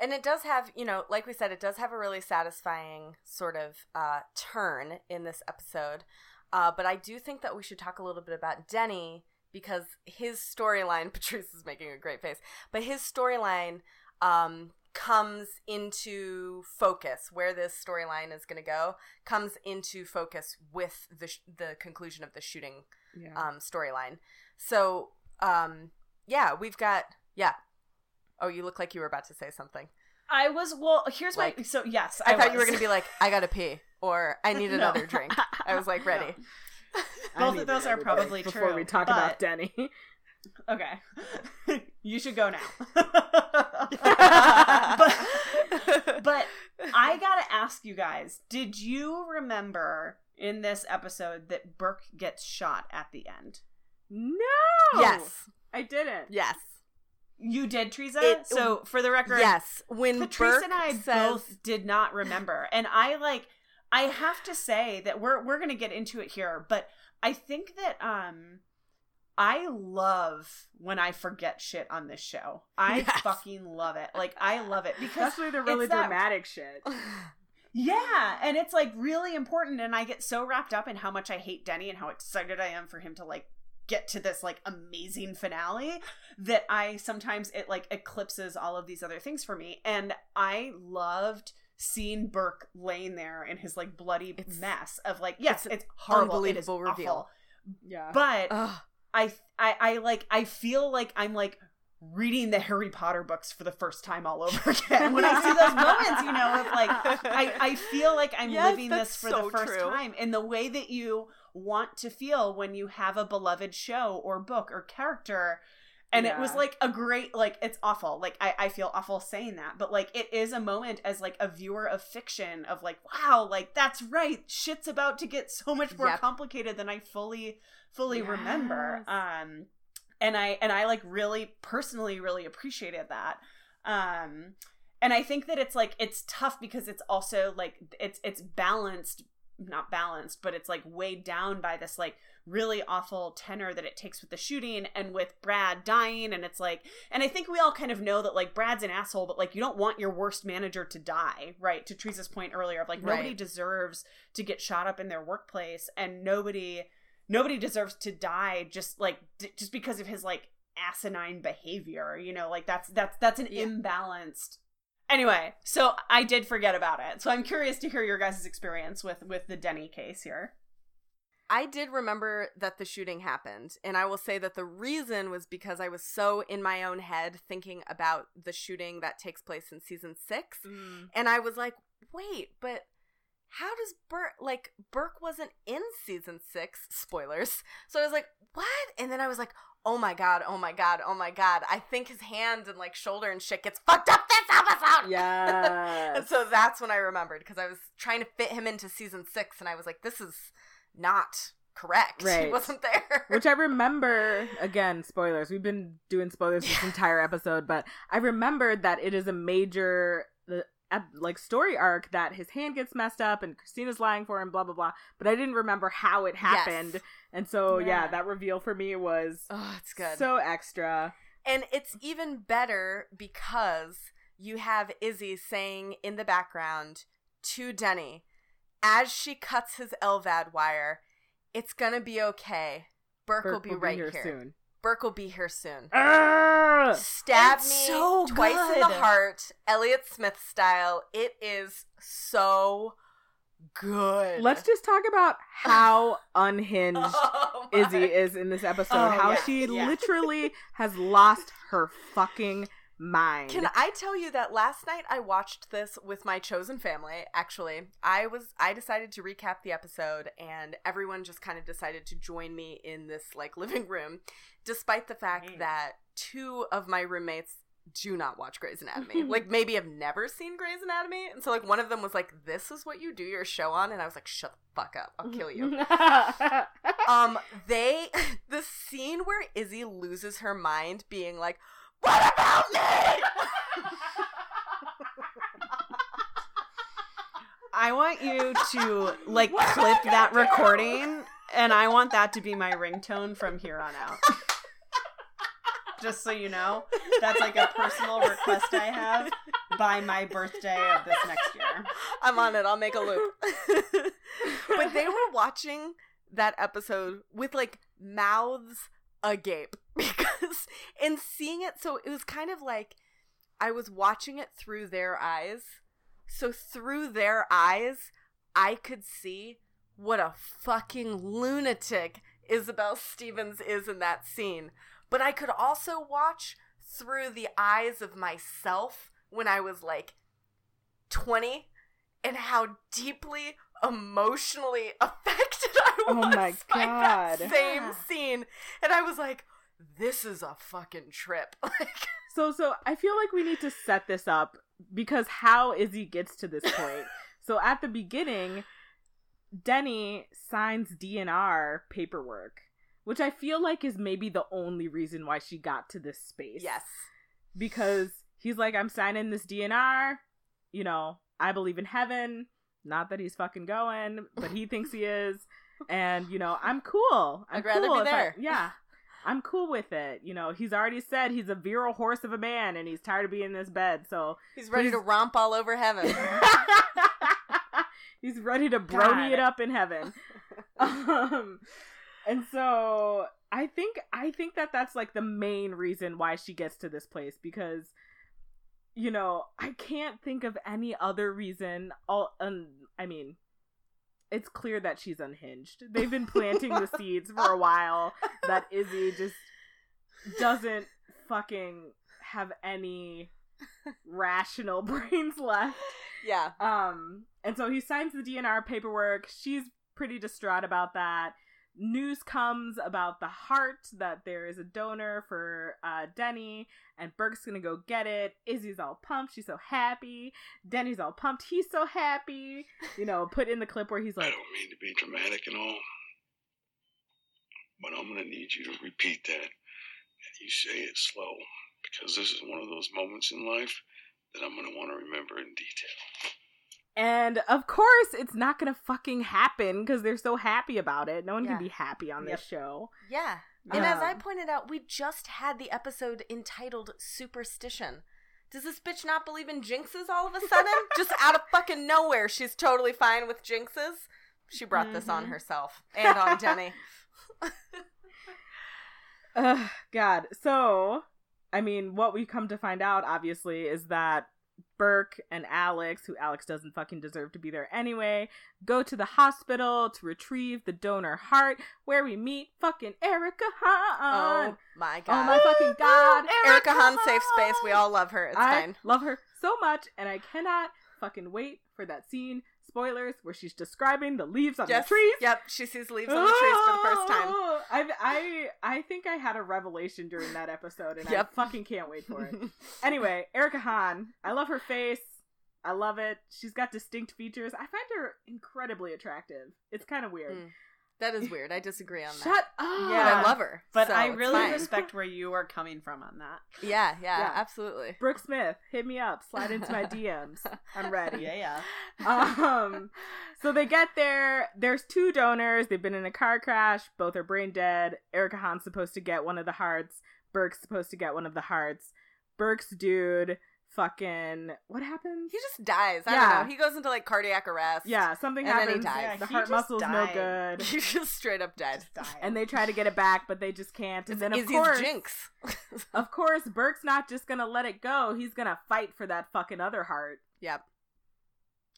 And it does have, you know, like we said, it does have a really satisfying sort of uh, turn in this episode. Uh, but I do think that we should talk a little bit about Denny because his storyline, Patrice is making a great face, but his storyline um, comes into focus. Where this storyline is going to go comes into focus with the, sh- the conclusion of the shooting yeah. um, storyline. So, um, yeah, we've got, yeah. Oh, you look like you were about to say something. i was well here's my so yes I, thought you were going to be like, I gotta pee, or I need another drink. I was like, ready. I both of those are probably before true, Before we talk but- about Denny. Okay. you should go now. but, but I gotta ask you guys did you remember in this episode that Burke gets shot at the end? No. yes, I didn't. yes, You did, Teresa? It- so, for the record, yes. When Patrice Burke and I says, both did not remember. And I like I have to say that we're we're gonna get into it here, but I think that um I love when I forget shit on this show. I Yes. fucking love it. Like I love it because Especially the really it's that- dramatic shit. yeah, and it's like really important and I get so wrapped up in how much I hate Denny and how excited I am for him to like get to this like amazing finale that I sometimes it like eclipses all of these other things for me and I loved seeing Burke laying there in his like bloody It's- mess of like yes it's it's, horrible it unbelievable reveal. awful. Yeah. but Ugh. I, I I like I feel like I'm like reading the Harry Potter books for the first time all over again when I see those moments, you know, of like I, I feel like I'm Yes, living this for so the first true. time in the way that you want to feel when you have a beloved show or book or character. And it was like a great like it's awful. Like I, I feel awful saying that, but like it is a moment as like a viewer of fiction of like, wow, like that's right. Shit's about to get so much more Yep. complicated than I fully fully remember. Um and I and I like really personally really appreciated that. Um and I think that it's like it's tough because it's also like it's it's balanced not balanced, but it's like weighed down by this like really awful tenor that it takes with the shooting and with Brad dying. And it's like, and I think we all kind of know that like Brad's an asshole, but like you don't want your worst manager to die, right? To Teresa's point earlier of like Right. nobody deserves to get shot up in their workplace and nobody, nobody deserves to die just like, d- just because of his like asinine behavior, you know, like that's, that's, that's an Yeah. imbalanced Anyway, so I did forget about it. So I'm curious to hear your guys' experience with with the Denny case here. I did remember that the shooting happened, and I will say that the reason was because I was so in my own head thinking about the shooting that takes place in season six, mm. and I was like, wait, but how does Burke like Burke wasn't in season six? Spoilers. So I was like, what? And then I was like, oh my god, oh my god, oh my god. I think his hand and like shoulder and shit gets fucked up this episode. Yeah. and so that's when I remembered because I was trying to fit him into season six, and I was like, this is not correct. He Right. wasn't there. Which I remember, again, spoilers. We've been doing spoilers this entire episode, but I remembered that it is a major, like, story arc that his hand gets messed up and Cristina's lying for him, blah, blah, blah. But I didn't remember how it happened. Yes. And so, yeah. Yeah. that reveal for me was oh, it's good. so extra. And it's even better because you have Izzie saying in the background to Denny, as she cuts his LVAD wire, it's gonna be okay. Burke, will Burke be right here. soon. Burke will be here soon. Ah! Stab It's me so twice in the heart, Elliott Smith style. It is so good. Let's just talk about how unhinged Oh Izzie is in this episode. Oh, how yeah, she yeah. literally has lost her fucking mind. Can I tell you that last night I watched this with my chosen family. Actually, I was I decided to recap the episode and everyone just kind of decided to join me in this like living room despite the fact Mm. that two of my roommates do not watch Grey's Anatomy. like maybe have never seen Grey's Anatomy. And so like one of them was like this is what you do your show on and I was like shut the fuck up. I'll kill you. um they the scene where Izzie loses her mind being like what about me? I want you to like What clip that do? recording and I want that to be my ringtone from here on out. Just so you know, that's like a personal request I have by my birthday of this next year. I'm on it. I'll make a loop. but they were watching that episode with like mouths agape because in seeing it, so it was kind of like I was watching it through their eyes. So through their eyes, I could see what a fucking lunatic Isobel Stevens is in that scene. But I could also watch through the eyes of myself when I was like 20 and how deeply emotionally affected I was Oh my by that God. same Yeah. scene. And I was like, this is a fucking trip. Like, So so I feel like we need to set this up because how Izzie gets to this point. so at the beginning, Denny signs DNR paperwork, which I feel like is maybe the only reason why she got to this space. yes. Because he's like, I'm signing this DNR, you know, I believe in heaven. Not that he's fucking going, but he thinks he is. And, you know, I'm cool. I'm I'd rather cool be if I- there. yeah. I'm cool with it. You know, he's already said he's a virile horse of a man and he's tired of being in this bed. So He's ready Please- to romp all over heaven. he's ready to brony it up in heaven. um, and so I think I think that that's like the main reason why she gets to this place because you know I can't think of any other reason. All um, I mean, it's clear that she's unhinged. They've been planting the seeds for a while that Izzie just doesn't fucking have any rational brains left. yeah. Um, and so he signs the DNR paperwork. She's pretty distraught about that. News comes about the heart that there is a donor for uh, Denny, and Burke's gonna go get it. Izzie's all pumped. She's so happy. Denny's all pumped. He's so happy. You know, put in the clip where he's like, I don't mean to be dramatic and all, but I'm to need you to repeat that. And you say it slow, because this is one of those moments in life that I'm want to remember in detail. And of course, it's not gonna fucking happen because they're so happy about it. No one Yeah. can be happy on Yep. this show. Yeah. And as I Um, pointed out, we just had the episode entitled Superstition. Does this bitch not believe in jinxes all of a sudden? just out of fucking nowhere, she's totally fine with jinxes. She brought this on Mhm. herself and on Denny. Ugh, God. So, I mean, what we come to find out, obviously, is that Burke and Alex, who Alex doesn't fucking deserve to be there anyway, go to the hospital to retrieve the donor heart, where we meet fucking Erica Hahn. oh my god. Oh my fucking god. Erica Hahn, safe space. We all love her. It's I fine. love her so much, and I cannot fucking wait for that scene. Spoilers, where she's describing the leaves on Yes. the trees. Yep. She sees leaves on the trees for the first time. I've, I I think I had a revelation during that episode, and Yep. I fucking can't wait for it. anyway, Erica Hahn, I love her face. I love it. She's got distinct features. I find her incredibly attractive. It's kind of weird. Mm, that is weird. I disagree on that. Shut up. But I love her. But so I really fine. respect where you are coming from on that. Yeah, yeah, Yeah. absolutely. Brooke Smith, hit me up. Slide into my DMs. I'm ready. Yeah, yeah. um so they get there there's two donors they've been in a car crash both are brain dead erica hahn's supposed to get one of the hearts burke's supposed to get one of the hearts burke's dude fucking what happens He just dies. I Yeah. don't know. He goes into like cardiac arrest. yeah something And then he happens dies. Yeah, the he heart just muscle's no good He's just straight up dead. And they try to get it back but they just can't and It's then of Izzie's course jinx. of course burke's not just gonna let it go he's gonna fight for that fucking other heart yep.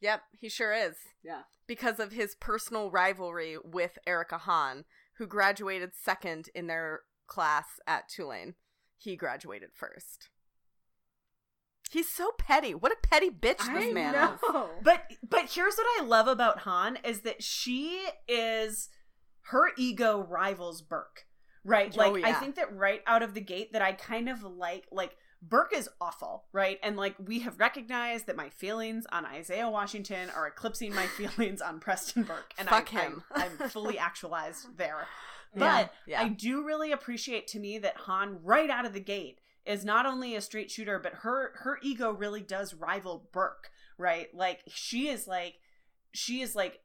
Yep, he sure is. yeah Because of his personal rivalry with Erica Hahn, who graduated second in their class at Tulane. He graduated first. He's so petty. What a petty bitch this I man know. is. But but here's what I love about Hahn is that she is her ego rivals Burke. Right? Oh, Like I think that right out of the gate that I kind of like like Burke is awful, right? And like we have recognized that my feelings on Isaiah Washington are eclipsing my feelings on Preston Burke. And Fuck I, him. I'm, I'm fully actualized there. Yeah, But yeah. I do really appreciate to me that Hahn, right out of the gate, is not only a straight shooter, but her her ego really does rival Burke, right? Like she is like she is like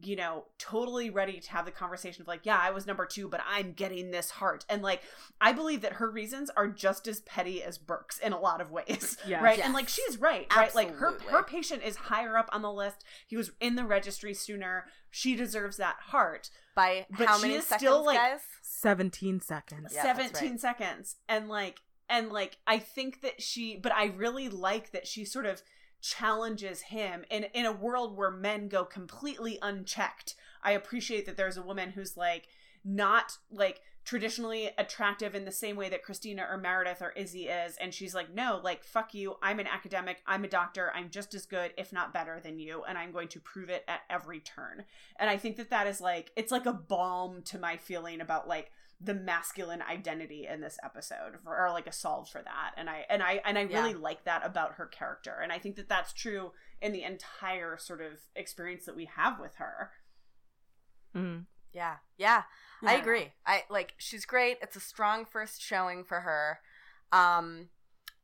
you know totally ready to have the conversation of like yeah i was number two but i'm getting this heart and like i believe that her reasons are just as petty as burke's in a lot of ways Yes. right Yes. and like she's right right like her her patient is higher up on the list he was in the registry sooner she deserves that heart By But how she many is seconds, still, like, guys? 17 seconds Yeah, 17 right. seconds and like and like i think that she but i really like that she sort of challenges him in in a world where men go completely unchecked. I appreciate that there's a woman who's like not like traditionally attractive in the same way that Cristina or Meredith or Izzie is and she's like no like fuck you. I'm an academic. I'm a doctor. I'm just as good if not better than you and I'm going to prove it at every turn. And I think that that is like it's like a balm to my feeling about like the masculine identity in this episode for, or like a solve for that and i and i and i really Yeah. like that about her character and i think that that's true in the entire sort of experience that we have with her Mm. Yeah, yeah, I agree. I like she's great. It's a strong first showing for her. Um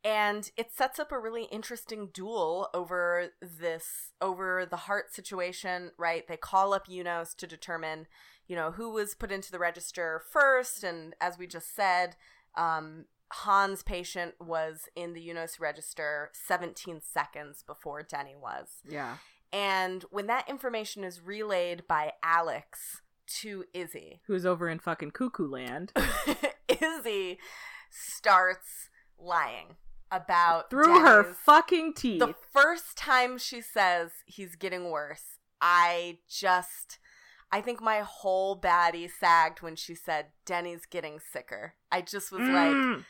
and it sets up a really interesting duel over this over the heart situation, right? They call up UNOS to determine, you know, who was put into the register first and as we just said, um Hahn's patient was in the UNOS register 17 seconds before Denny was. yeah And when that information is relayed by Alex to Izzie, who's over in fucking cuckoo land Izzie starts lying about through her fucking teeth the first time she says he's getting worse. I just I think my whole body sagged when she said Denny's getting sicker. I just was like, Mm.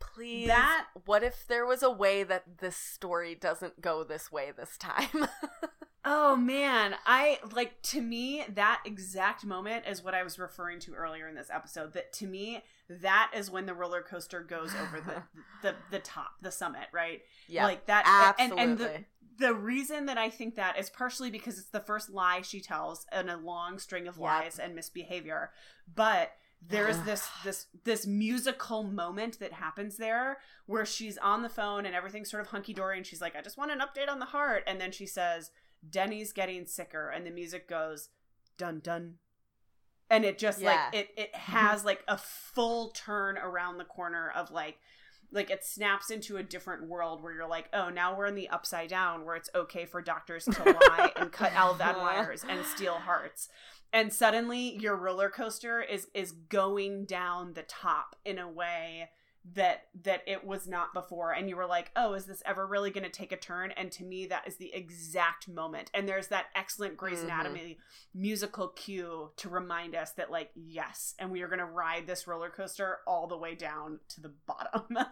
please That- what if there was a way that this story doesn't go this way this time? oh man i like to me that exact moment is what i was referring to earlier in this episode that to me that is when the roller coaster goes over the the, the top the summit right yeah. like that absolutely. and, and the, the reason that I think that is partially because it's the first lie she tells in a long string of Yep. lies and misbehavior. But there's this this this musical moment that happens there where she's on the phone and everything's sort of hunky dory and she's like, I just want an update on the heart, and then she says, Denny's getting sicker, and the music goes dun dun. And it just Yeah. like it it mm-hmm. has like a full turn around the corner of like like it snaps into a different world where you're like, oh, now we're in the upside down where it's okay for doctors to lie and cut LVAD wires and steal hearts. And suddenly your roller coaster is is going down the top in a way that that it was not before. And you were like oh is this ever really going to take a turn? And to me that is the exact moment. And there's that excellent Grey's Mhm. Anatomy musical cue to remind us that like yes and we are going to ride this roller coaster all the way down to the bottom.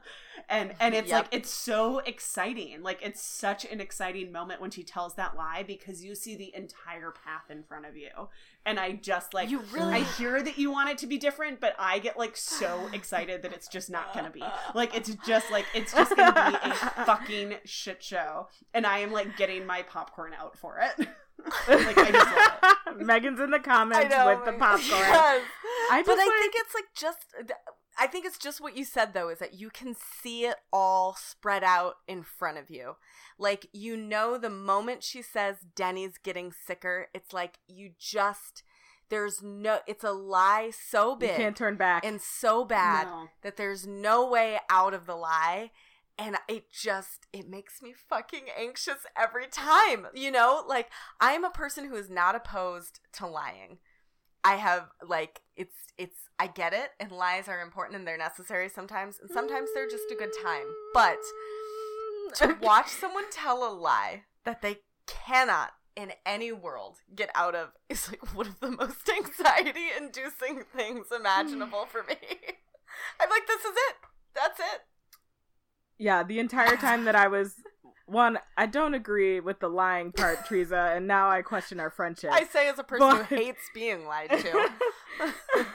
And and it's Yep. like it's so exciting. Like it's such an exciting moment when she tells that lie because you see the entire path in front of you and i just like You really- i hear that you want it to be different but i get like so excited that it's just not gonna be like it's just like it's just gonna be a fucking shit show and i am like getting my popcorn out for it like i just love it Megan's in the comments with the popcorn. Yes. I but just I like- think it's like just. I think it's just what you said though, is that you can see it all spread out in front of you. Like you know, the moment she says Denny's getting sicker, it's like you just there's no. It's a lie so big. You can't turn back. and so bad No. that there's no way out of the lie and it just it makes me fucking anxious every time you know like i'm a person who is not opposed to lying i have like it's it's i get it and lies are important and they're necessary sometimes and sometimes they're just a good time but to mm. watch someone tell a lie that they cannot in any world get out of is like one of the most anxiety inducing things imaginable for me. I'm like, this is it. That's it. yeah, the entire time that I was one, I don't agree with the lying part, Teresa, and now I question our friendship. I say as a person But- who hates being lied to.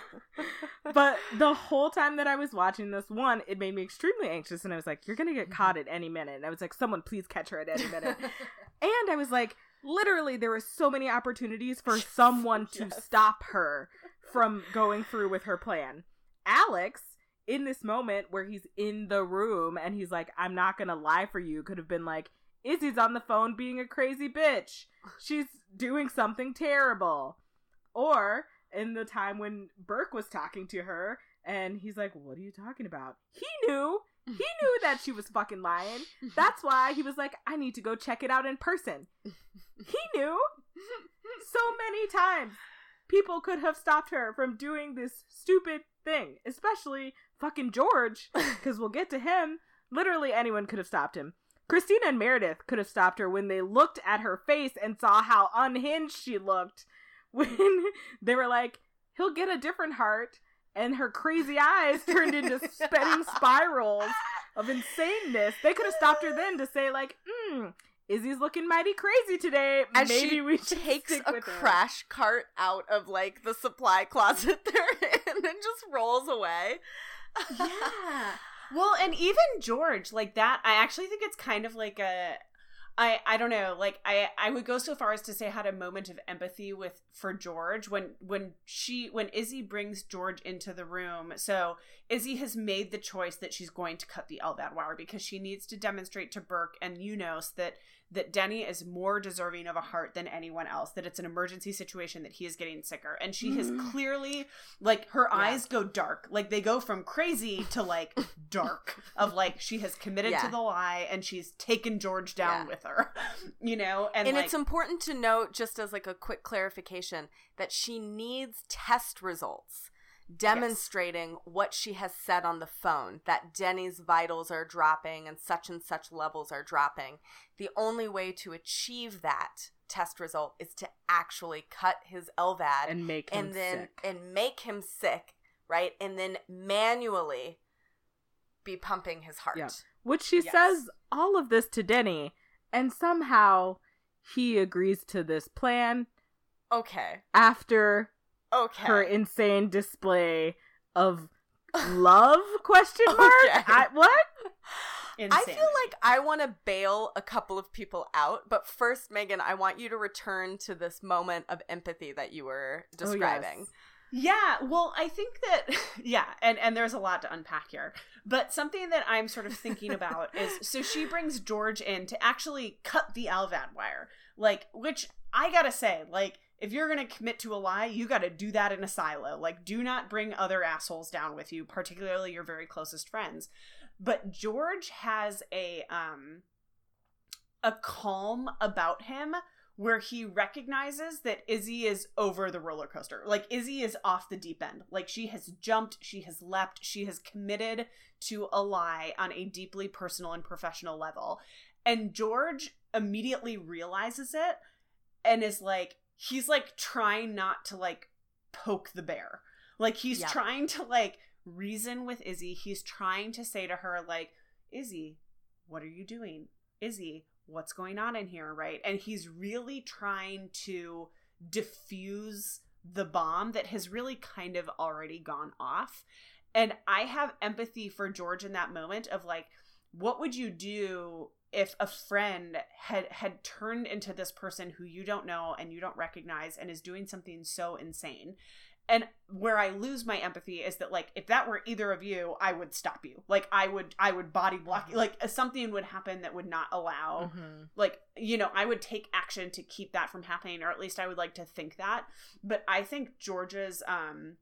but the whole time that I was watching this, one, it made me extremely anxious, and I was like, "You're gonna Mm-hmm. get caught at any minute." And I was like, "Someone please catch her at any minute." and I was like, literally, there were so many opportunities for someone to Yes. stop her from going through with her plan. Alex, in this moment where he's in the room and he's like, "I'm not gonna lie for you," could have been like, "Izzie's on the phone being a crazy bitch. She's doing something terrible," or in the time when Burke was talking to her and he's like, What are you talking about? He knew. He knew that she was fucking lying. That's why he was like, I need to go check it out in person. He knew. So many times people could have stopped her from doing this stupid thing, especially fucking George, because we'll get to him. Literally anyone could have stopped him. Cristina and Meredith could have stopped her when they looked at her face and saw how unhinged she looked when they were like, he'll get a different heart. And her crazy eyes turned into spinning spirals of insaneness. They could have stopped her then to say, like, hmm, Izzie's looking mighty crazy today. As Maybe she we should takes stick a with her." crash cart out of like the supply closet they're in and just rolls away. Yeah. Well, and even George, like that, I actually think it's kind of like a I I don't know, like I I would go so far as to say I had a moment of empathy with for George when when she when Izzie brings George into the room. So Izzie has made the choice that she's going to cut the LVAD wire because she needs to demonstrate to Burke and UNOS that that Denny is more deserving of a heart than anyone else, that it's an emergency situation, that he is getting sicker. And she has mm-hmm. clearly, like, her Yeah. eyes go dark. Like, they go from crazy to, like, dark, of like, she has committed Yeah. to the lie and she's taken George down Yeah. with her, you know? And, and like, it's important to note just as like a quick clarification that she needs test results demonstrating what she has said on the phone that Denny's vitals are dropping and such and such levels are dropping. The only way to achieve that test result is to actually cut his LVAD and make him and then sick. and make him sick, right? And then manually be pumping his heart. Yeah. Which she Yes. says all of this to Denny, and somehow he agrees to this plan Okay. after Okay. her insane display of love question mark Okay. I, what I feel like I want to bail a couple of people out, but first, Megan, I want you to return to this moment of empathy that you were Oh, yes. describing. Yeah, well, I think that yeah, and and there's a lot to unpack here. But something that I'm sort of thinking about is so she brings George in to actually cut the LVAD wire. Like which I got to say, like if you're going to commit to a lie, you got to do that in a silo. Like do not bring other assholes down with you, particularly your very closest friends. But George has a um a calm about him where he recognizes that Izzie is over the roller coaster. Like Izzie is off the deep end. Like she has jumped, she has leapt, she has committed to a lie on a deeply personal and professional level. And George immediately realizes it and is like he's like trying not to like poke the bear. Like he's Yep. trying to like reason with Izzie. He's trying to say to her like, "Izzie, what are you doing? Izzie, what's going on in here?" right? And he's really trying to diffuse the bomb that has really kind of already gone off. And I have empathy for George in that moment of like what would you do if a friend had had turned into this person who you don't know and you don't recognize and is doing something so insane. And where i lose my empathy is that like if that were either of you i would stop you. Like i would i would body block you. Like something would happen that would not allow Mhm. like you know i would take action to keep that from happening or at least i would like to think that. But i think george's um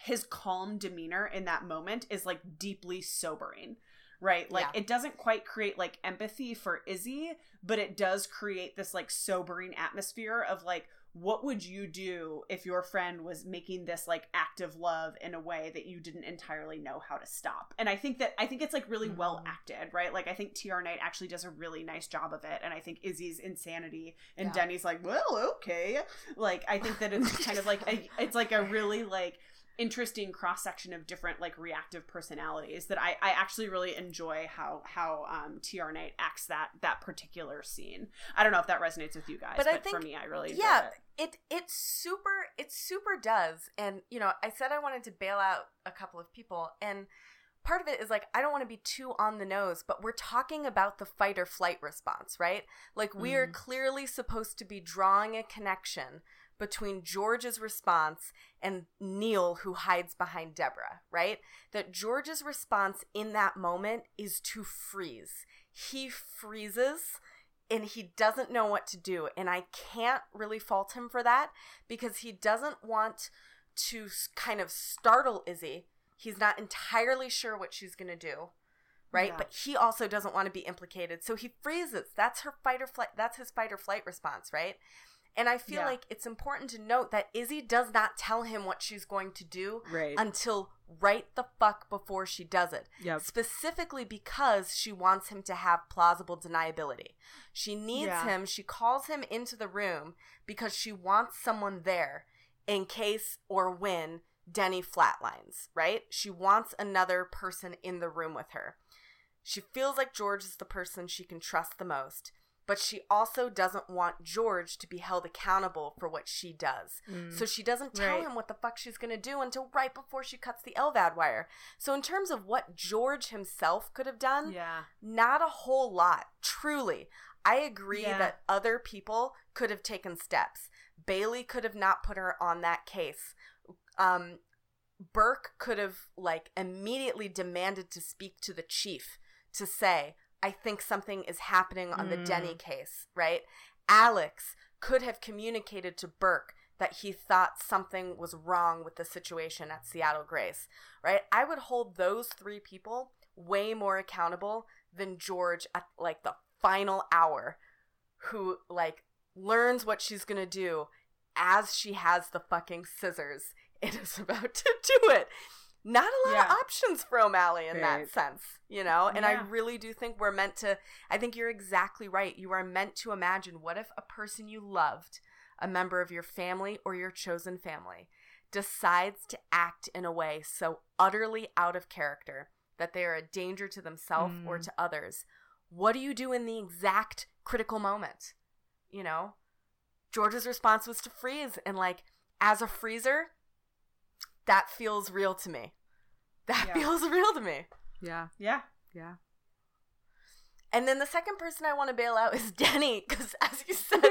his calm demeanor in that moment is like deeply sobering right like Yeah. it doesn't quite create like empathy for izzie but it does create this like sobering atmosphere of like what would you do if your friend was making this like act of love in a way that you didn't entirely know how to stop and i think that i think it's like really well Mhm. acted right like i think TR Knight actually does a really nice job of it and i think izzie's insanity and Yeah. denny's like well okay like i think that it's kind of like a, it's like a really like interesting cross section of different like reactive personalities that I, I actually really enjoy how how um TR Knight acts that that particular scene. I don't know if that resonates with you guys, But but, think- for me I really yeah it. it it super it super does and you know i said i wanted to bail out a couple of people and part of it is like i don't want to be too on the nose but we're talking about the fight or flight response right like we are Mhm. clearly supposed to be drawing a connection between george's response and neil who hides behind deborah right? That george's response in that moment is to freeze. He freezes and he doesn't know what to do and i can't really fault him for that because he doesn't want to kind of startle izzie. He's not entirely sure what she's going to do right? Yeah. but he also doesn't want to be implicated so he freezes. That's her fight or flight that's his fight or flight response right and i feel Yeah. like it's important to note that izzie does not tell him what she's going to do Right. until right the fuck before she does it yep. specifically because she wants him to have plausible deniability. She needs Yeah. him, she calls him into the room because she wants someone there in case or when Denny flatlines, right? She wants another person in the room with her. She feels like George is the person she can trust the most, but she also doesn't want George to be held accountable for what she does. Mm. So she doesn't tell Right. him what the fuck she's going to do until right before she cuts the LVAD wire. So in terms of what George himself could have done, Yeah. not a whole lot. Truly. I agree Yeah. that other people could have taken steps. Bailey could have not put her on that case. Um Burke could have like immediately demanded to speak to the chief to say, I think something is happening on the Mm. Denny case, right? Alex could have communicated to Burke that he thought something was wrong with the situation at Seattle Grace, right? I would hold those three people way more accountable than George at like the final hour who like learns what she's going to do as she has the fucking scissors and is about to do it. Not a lot Yeah. of options for O'Malley in that sense, you know? And I really do think we're meant to I think you're exactly right. You are meant to imagine what if a person you loved, a member of your family or your chosen family, decides to act in a way so utterly out of character that they are a danger to themselves or Mm. to others. What do you do in the exact critical moment? You know? George's response was to freeze and like as a freezer, that feels real to me. That Yeah. feels real to me. yeah. Yeah. Yeah. And then the second person I want to bail out is Denny, because as you said,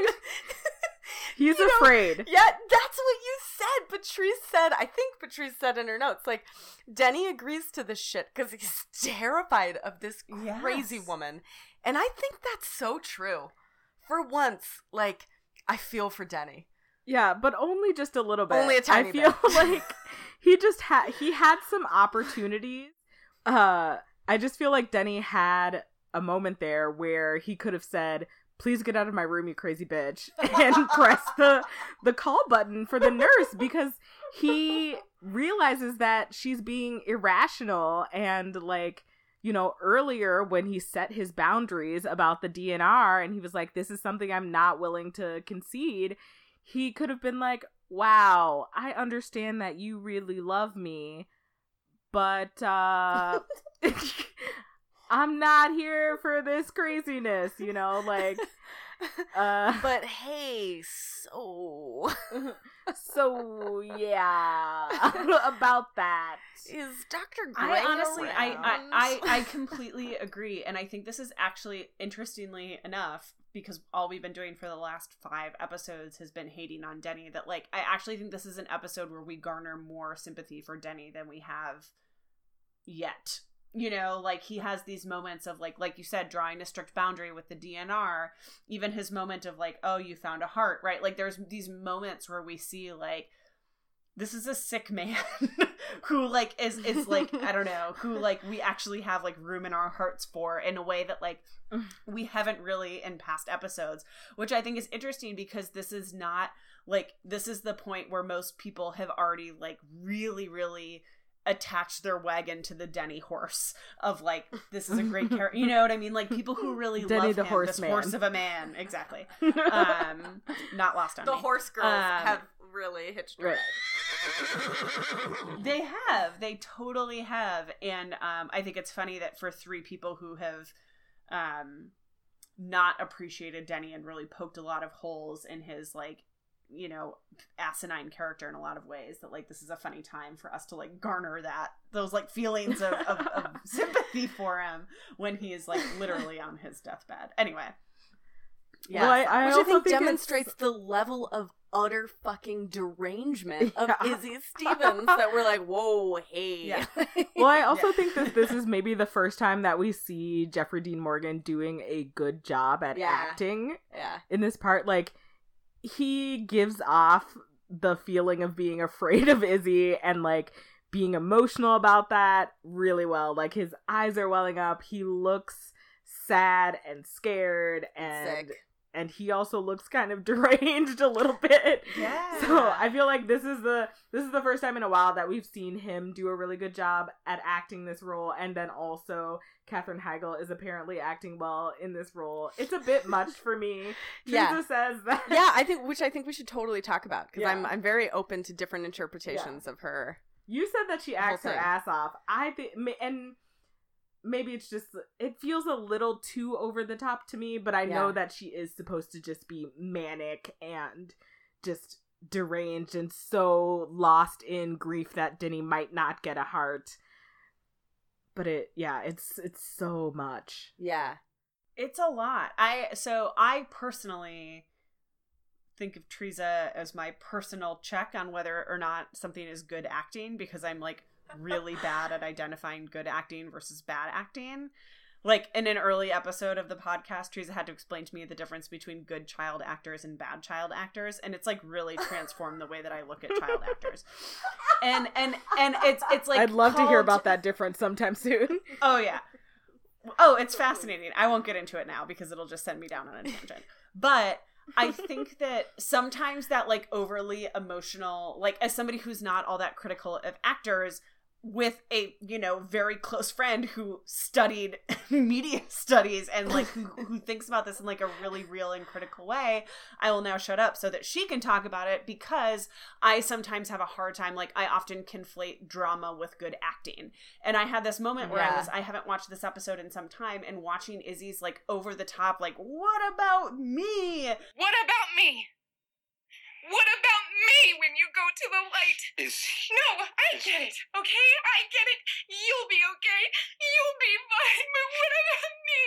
He's You know, afraid. yeah, that's what you said. Patrice said, I think Patrice said in her notes, like, Denny agrees to this shit because he's terrified of this crazy Yes. woman. And I think that's so true. For once, like, I feel for Denny. Yeah, but only just a little bit. Only a tiny I feel bit. like he just had he had some opportunities. Uh I just feel like Denny had a moment there where he could have said, "Please get out of my room, you crazy bitch," and press the the call button for the nurse because he realizes that she's being irrational and like you know, earlier when he set his boundaries about the DNR and he was like, this is something I'm not willing to concede, he could have been like, wow, I understand that you really love me, but uh, I'm not here for this craziness, you know, like, uh, But hey, so so yeah, about that. is Dr. Gray I honestly, I, I. I, I completely agree, and I think this is actually interestingly enough because all we've been doing for the last five episodes has been hating on Denny. That like, I actually think this is an episode where we garner more sympathy for Denny than we have yet. You know, like he has these moments of like, like you said, drawing a strict boundary with the DNR. Even his moment of like, oh, you found a heart, right? Like, there's these moments where we see like this is a sick man who like is is like I don't know who like we actually have like room in our hearts for in a way that like we haven't really in past episodes, which I think is interesting because this is not like this is the point where most people have already like really really attached their wagon to the Denny horse of like this is a great character. You know what I mean? Like people who really Denny love the him, horse this man. horse of a man, exactly. Um, not lost on the me. horse girls Um, have really hitched a right. They have. They totally have. And um, I think it's funny that for three people who have um, not appreciated Denny and really poked a lot of holes in his, like, you know, asinine character in a lot of ways, that, like, this is a funny time for us to, like, garner that, those, like, feelings of, of, of sympathy for him when he is, like, literally on his deathbed. Anyway. Yeah, Well, I- I which also I think, think it's- demonstrates the level of utter fucking derangement of Yeah. Izzie Stevens that we're like, whoa, hey. Yeah. Well, I also Yeah. think that this is maybe the first time that we see Jeffrey Dean Morgan doing a good job at acting yeah. in this part. Like, he gives off the feeling of being afraid of Izzie and, like, being emotional about that really well. Like, his eyes are welling up. He looks sad and scared and Sick. And he also looks kind of deranged a little bit. Yeah. So I feel like this is the this is the first time in a while that we've seen him do a really good job at acting this role, and then also Katherine Heigl is apparently acting well in this role. It's a bit much for me. Yeah. Teresa says that. Yeah, I think which I think we should totally talk about because Yeah. I'm I'm very open to different interpretations of her. You said that she acts her ass off. I think, and maybe it's just it feels a little too over the top to me. But I know that she is supposed to just be manic and just deranged and so lost in grief that Denny might not get a heart. But it, yeah, it's it's so much. Yeah. It's a lot. I so I personally think of Teresa as my personal check on whether or not something is good acting because I'm like really bad at identifying good acting versus bad acting. Like in an early episode of the podcast, Teresa had to explain to me the difference between good child actors and bad child actors, and it's like really transformed the way that I look at child actors. And and and it's it's like I'd love to hear about that difference sometime soon. Oh yeah. Oh, it's fascinating. I won't get into it now because it'll just send me down on a tangent. But I think that sometimes that like overly emotional, like as somebody who's not all that critical of actors with a, you know, very close friend who studied media studies and like who, who thinks about this in like a really real and critical way, I will now shut up so that she can talk about it because I sometimes have a hard time like I often conflate drama with good acting. And I had this moment where I was I haven't watched this episode in some time and watching Izzie's like over the top like what about me? What about me? What about me when you go to the light? Is he... No, I get it, okay? I get it. You'll be okay. You'll be fine. But what about me?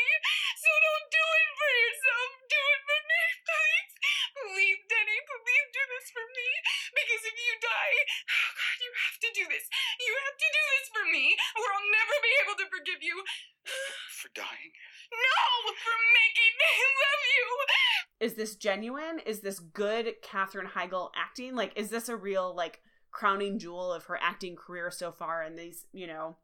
So don't do it for yourself. Do it for me, please. Please, Denny, please do this for me. Because if you die, Oh God, you have to do this. You have to do this for me, or I'll never be able to forgive you. For dying? No, for making me love you. Is this genuine? Is this good Katherine Heigl acting? Like, is this a real like crowning jewel of her acting career so far in these, you know,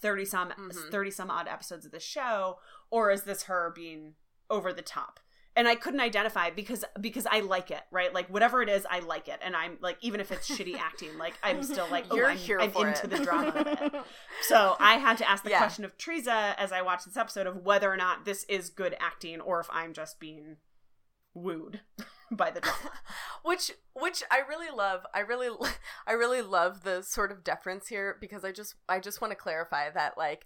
thirty some Mhm. thirty some odd episodes of the show, or is this her being over the top? And I couldn't identify because because I like it, right? Like whatever it is, I like it, and I'm like even if it's shitty acting, like I'm still like oh, You're I'm, here I'm into it. the drama of it. So I had to ask the Yeah. question of Teresa as I watched this episode of whether or not this is good acting or if I'm just being wooed by the drama. which which I really love. I really I really love the sort of deference here because I just I just want to clarify that like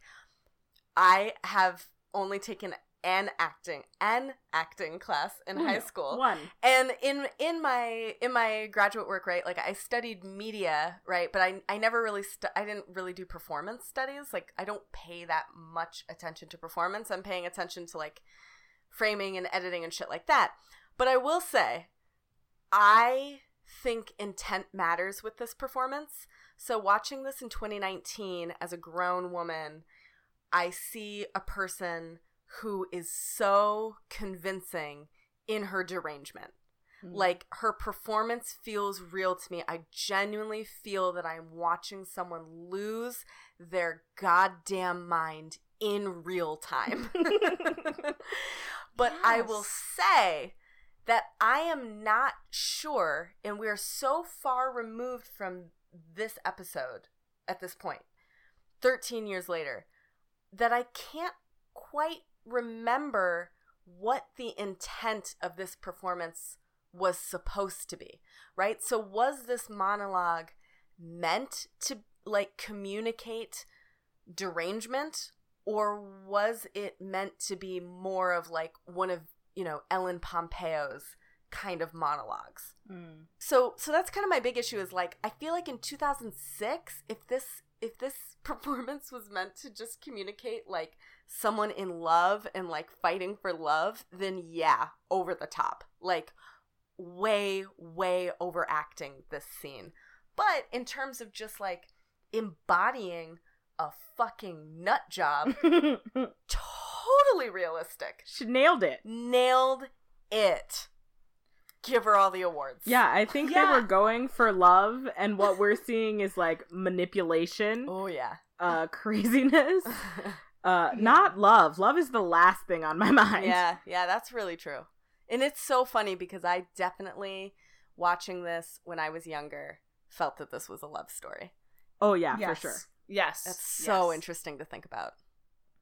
I have only taken an acting an acting class in high school. One. and in in my in my graduate work right like i studied media right but i i never really stu- i didn't really do performance studies like i don't pay that much attention to performance i'm paying attention to like framing and editing and shit like that but i will say i think intent matters with this performance so watching this in 2019 as a grown woman i see a person who is so convincing in her derangement. Hmm. Like her performance feels real to me. I genuinely feel that I'm watching someone lose their goddamn mind in real time. but I will say that I am not sure, and we are so far removed from this episode at this point, 13 years later, that I can't quite remember what the intent of this performance was supposed to be, right? So, was this monologue meant to like communicate derangement, or was it meant to be more of like one of, you know, Ellen Pompeo's kind of monologues? Mm. so so that's kind of my big issue is like i feel like in 2006 if this if this performance was meant to just communicate like someone in love and like fighting for love then yeah over the top like way way overacting this scene but in terms of just like embodying a fucking nut job totally realistic she nailed it. nailed it give her all the awards Yeah, I think Yeah. they were going for love, and what we're seeing is like manipulation, oh yeah uh, craziness. Uh, not love. Love is the last thing on my mind. Yeah, yeah, that's really true. And it's so funny because I definitely, watching this when I was younger, felt that this was a love story. Oh yeah, yes. for sure. Yes. That's so Yes. interesting to think about.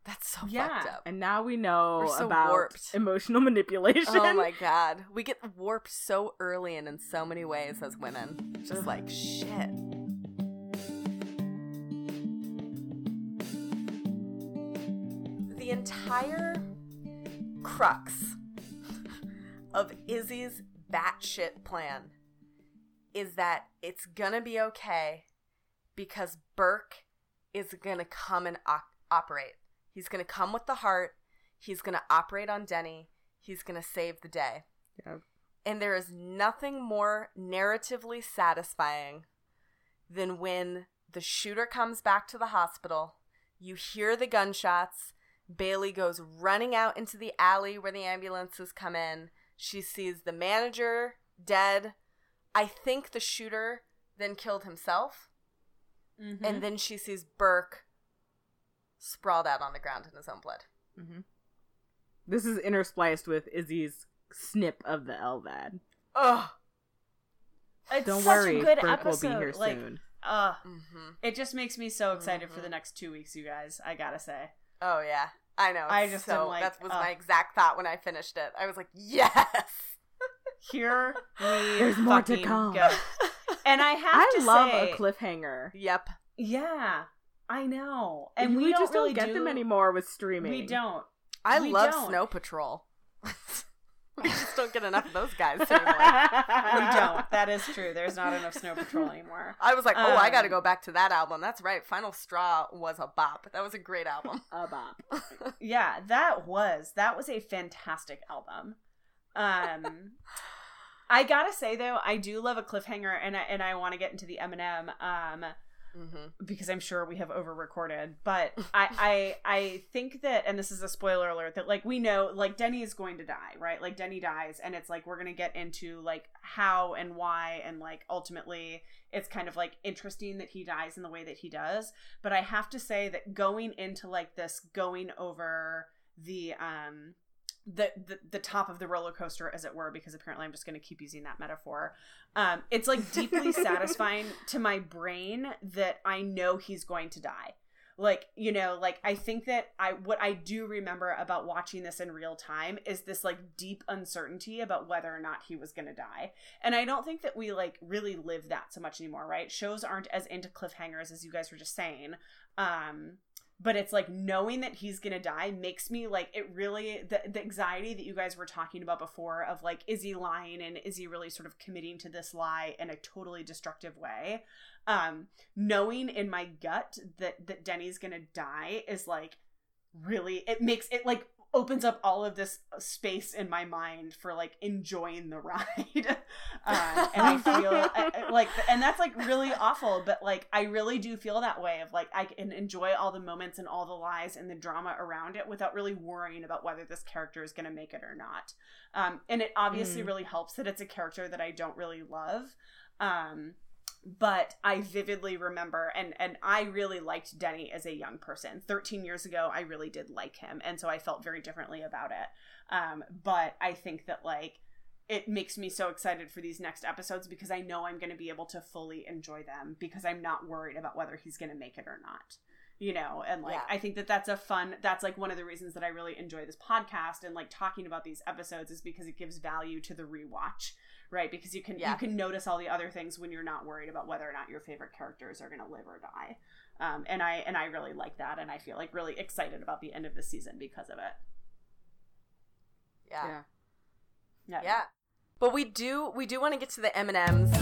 That's so Yeah. fucked up. And now we know so about warped. emotional manipulation. Oh my god. We get warped so early and in so many ways as women. Just like, shit. Entire crux of Izzie's batshit plan is that it's gonna be okay because Burke is gonna come and op- operate. He's gonna come with the heart. He's gonna operate on Denny. He's gonna save the day. Yep. And there is nothing more narratively satisfying than when the shooter comes back to the hospital. You hear the gunshots. Bailey goes running out into the alley where the ambulances come in. She sees the manager dead. I think the shooter then killed himself. Mhm. And then she sees Burke sprawled out on the ground in his own blood. Mhm. This is interspliced with Izzie's snip of the LVAD. Ugh. It's Don't such worry, a good Burke episode. will be here like, soon. Uh, hmm it just makes me so excited for the next two weeks, you guys. I gotta say. Oh yeah, I know. I just so am like, that was uh. my exact thought when I finished it. I was like, yes. Here we There's more to come. go. And I have I to love say, a cliffhanger. yep. Yeah, I know, and we, we, don't just really don't get do, them anymore with streaming. We don't. I We love don't. Snow Patrol. we just don't get enough of those guys anymore. We don't. That is true. There's not enough Snow Patrol anymore. I was like, oh, I got to Um, go back to that album. That's right. Final Straw was a bop. That was a great album. A bop. Yeah, that was that was a fantastic album. Um I gotta say though, I do love a cliffhanger, and I and I want to get into the M&M. Um, Mm-hmm. because I'm sure we have over recorded. But I, I I think that and this is a spoiler alert that like we know like Denny is going to die, right? Like Denny dies and it's like we're gonna get into like how and why and like ultimately it's kind of like interesting that he dies in the way that he does. But I have to say that going into like this going over the um the, the the top of the roller coaster as it were because apparently i'm just going to keep using that metaphor um it's like deeply satisfying to my brain that i know he's going to die. Like you know like i think that i what i do remember about watching this in real time is this like deep uncertainty about whether or not he was going to die. And i don't think that we like really live that so much anymore right? Shows aren't as into cliffhangers as you guys were just saying. Um but it's like knowing that he's gonna die makes me like it really the, the anxiety that you guys were talking about before of like is he lying and is he really sort of committing to this lie in a totally destructive way? Um knowing in my gut that that denny's gonna die is like really it makes it like opens up all of this space in my mind for like enjoying the ride. Um, and i feel I- I- like and that's like really awful but like i really do feel that way of like i can enjoy all the moments and all the lies and the drama around it without really worrying about whether this character is going to make it or not. Um, and it obviously Mm. really helps that it's a character that i don't really love. Um, but I vividly remember and and I really liked Denny as a young person. 13 years ago I really did like him and so I felt very differently about it. Um but I think that like it makes me so excited for these next episodes because I know I'm going to be able to fully enjoy them because I'm not worried about whether he's going to make it or not. You know, and like Yeah. I think that that's a fun that's like one of the reasons that I really enjoy this podcast and like talking about these episodes is because it gives value to the rewatch right because you can Yeah. you can notice all the other things when you're not worried about whether or not your favorite characters are going to live or die um, and i and i really like that and i feel like really excited about the end of the season because of it Yeah. Yeah. Yeah. But we do we do want to get to the M&Ms.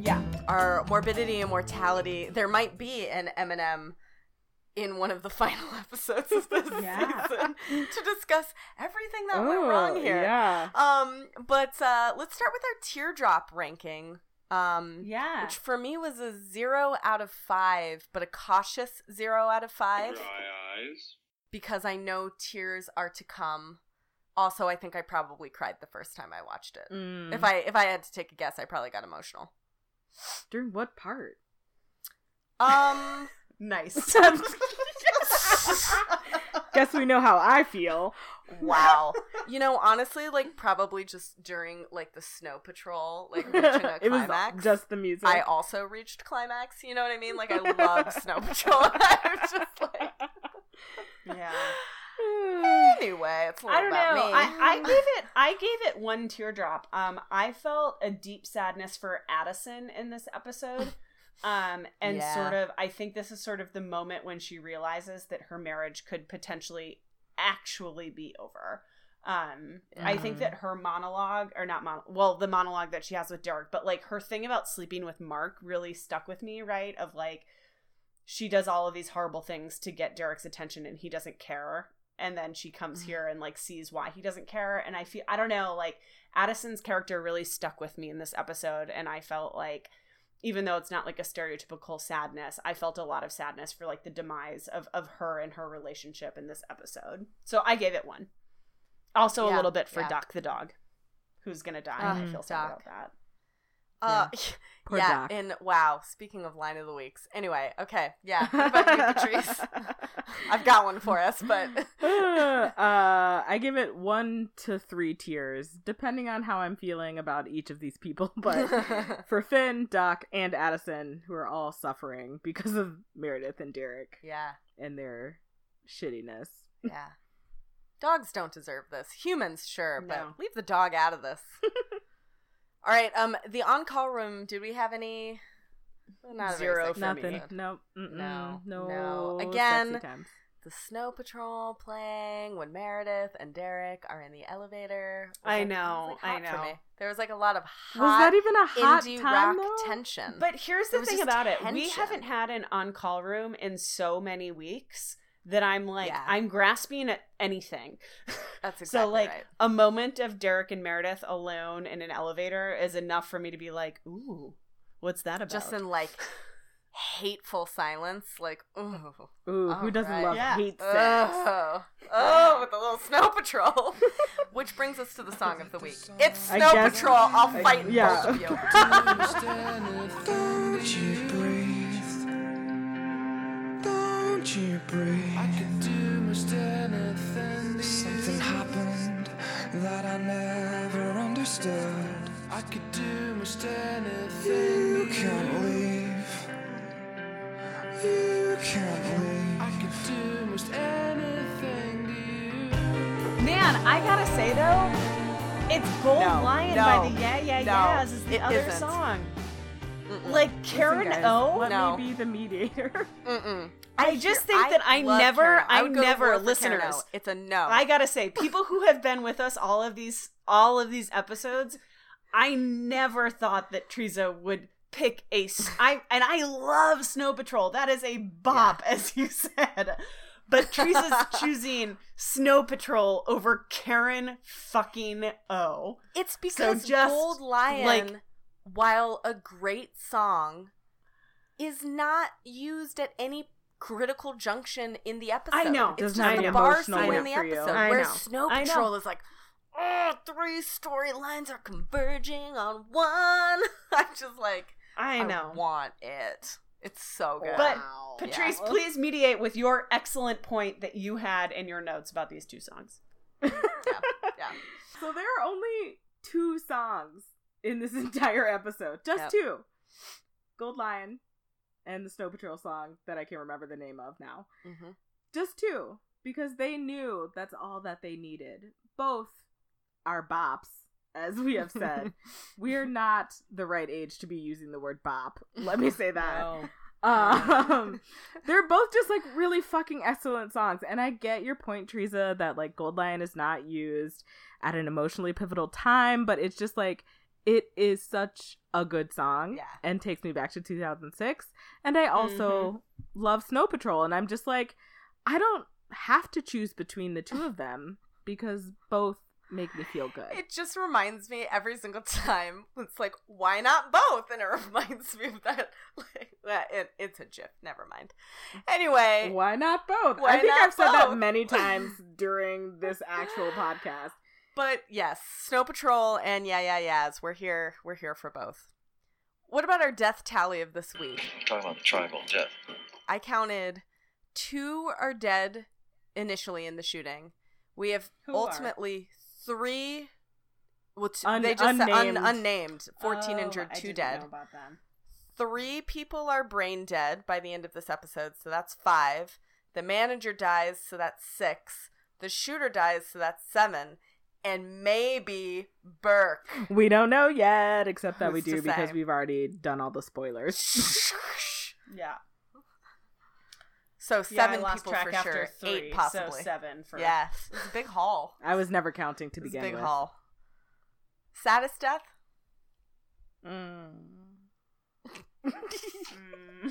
yeah Our morbidity and mortality. There might be an M&M in one of the final episodes of this Yeah. season to discuss everything that went wrong here. Oh, Yeah. Um, but uh, let's start with our teardrop ranking. Um, yeah which for me was a zero out of five, but a cautious zero out of five Dry eyes. because I know tears are to come. Also, I think I probably cried the first time I watched it. Mm. If I if I had to take a guess, I probably got emotional. During what part? Um, nice Guess we know how I feel. wow. You know, honestly, like probably just during like the snow patrol, like reaching a it was climax. just the music. I also reached climax. You know what I mean? Like I love Snow Patrol. I was just like, yeah anyway, it's a little I don't about know. me. I, I gave it I gave it one teardrop. Um I felt a deep sadness for Addison in this episode. Um and Yeah. sort of I think this is sort of the moment when she realizes that her marriage could potentially actually be over. Um I think Mhm. that her monologue or not mon- well the monologue that she has with Derek, but like her thing about sleeping with Mark really stuck with me, right? Of like she does all of these horrible things to get Derek's attention and he doesn't care and then she comes here and like sees why he doesn't care and I feel I don't know like Addison's character really stuck with me in this episode and I felt like even though it's not like a stereotypical sadness I felt a lot of sadness for like the demise of of her and her relationship in this episode so I gave it one also a little bit for yeah. Duck the dog who's gonna die Ugh, I feel sad Doc. about that Uh, Poor yeah, Doc. and wow. Speaking of line of the weeks, anyway, okay, yeah. About Patrice? I've got one for us, but uh, I give it one to three tiers, depending on how I'm feeling about each of these people. But for Finn, Doc, and Addison, who are all suffering because of Meredith and Derek yeah, and their shittiness. yeah. Dogs don't deserve this. Humans, sure, No. but leave the dog out of this. All right. Um, the on-call room. Did we have any? Not Zero for. Nothing. Nope. No, No. no. Again. The Snow Patrol playing when Meredith and Derek are in the elevator. was I like- know, like I know. There was like a lot of hot Was that even a hot indie time rock though? tension. But here's the thing about it. We haven't had an on call room in so many weeks that I'm like Yeah. I'm grasping at anything. That's exactly so like right. a moment of Derek and Meredith alone in an elevator is enough for me to be like, ooh, what's that about? Just in like hateful silence, like ooh, Ooh, who doesn't Alright. love Yeah. hate sex? oh, oh, with a little snow patrol. Which brings us to the song of the week. It's Snow guess- Patrol. I'll I- fight yeah. both of you. Don't you breathe? Don't you breathe? I could do most anything. Something happened that I never understood. I could do most anything. You can't leave. You can't leave. I could do most anything to you. Man, I gotta say though, it's Gold No, Lion no, by the Yeah Yeah no, Yeahs is the it other isn't. song. Mm-mm. Like Listen, Karen guys, O. Let No. me be the mediator. Mm-mm. I just think that I never-. I would never- war for Karen O. listeners, It's a no. I gotta say, people who have been with us all of these all of these episodes, I never thought that Teresa would pick a I and I love Snow Patrol. That is a bop, as you said. But Teresa's choosing Snow Patrol over Karen fucking O. It's because just, Gold Lion, like- while a great song, is not used at any critical junction in the episode. I know. It's Doesn't just the bar scene in the episode. where Whereas. Snow I. Patrol is like, oh, three storylines are converging on one. I'm just like, I know. want it. It's so good. But Wow. Patrice, Yeah. please mediate with your excellent point that you had in your notes about these two songs. yeah. So there are only two songs in this entire episode. Just Yep. two. Gold Lion and the Snow Patrol song that I can't remember the name of now. hmm Just two. Because they knew that's all that they needed. Both are bops, as we have said. We're not the right age to be using the word bop. Let me say that. Um, they're both just like really fucking excellent songs, and I get your point, Teresa, that like Gold Lion is not used at an emotionally pivotal time, but it's just like it is such a good song Yeah. and takes me back to 2006. And I also mm-hmm. love Snow Patrol, and I'm just like, I don't have to choose between the two of them because both make me feel good. It just reminds me every single time. It's like, why not both? And it reminds me of that. Like, that it, it's a gif. Never mind. Anyway, Why not both? Why I think I've said that many times during this actual podcast. But yes, Snow Patrol and Yeah Yeah Yeahs. We're here. We're here for both. What about our death tally of this week? Talking about the tribal death. I counted two are dead initially in the shooting. We have Who are? ultimately three. Well, t- Un- they just said un- unnamed. unnamed. Fourteen Oh, injured, I two didn't dead. know about them. three people are brain dead by the end of this episode, so that's five. The manager dies, so that's six. The shooter dies, so that's seven. And maybe Burke. We don't know yet, except that we Who's to do because say? we've already done all the spoilers. Yeah. so yeah, I seven lost people track for after sure. three, Eight possibly. So seven for yeah, it's a big haul. I was never counting to It's a begin big with. haul. Saddest death? Mm. Mm.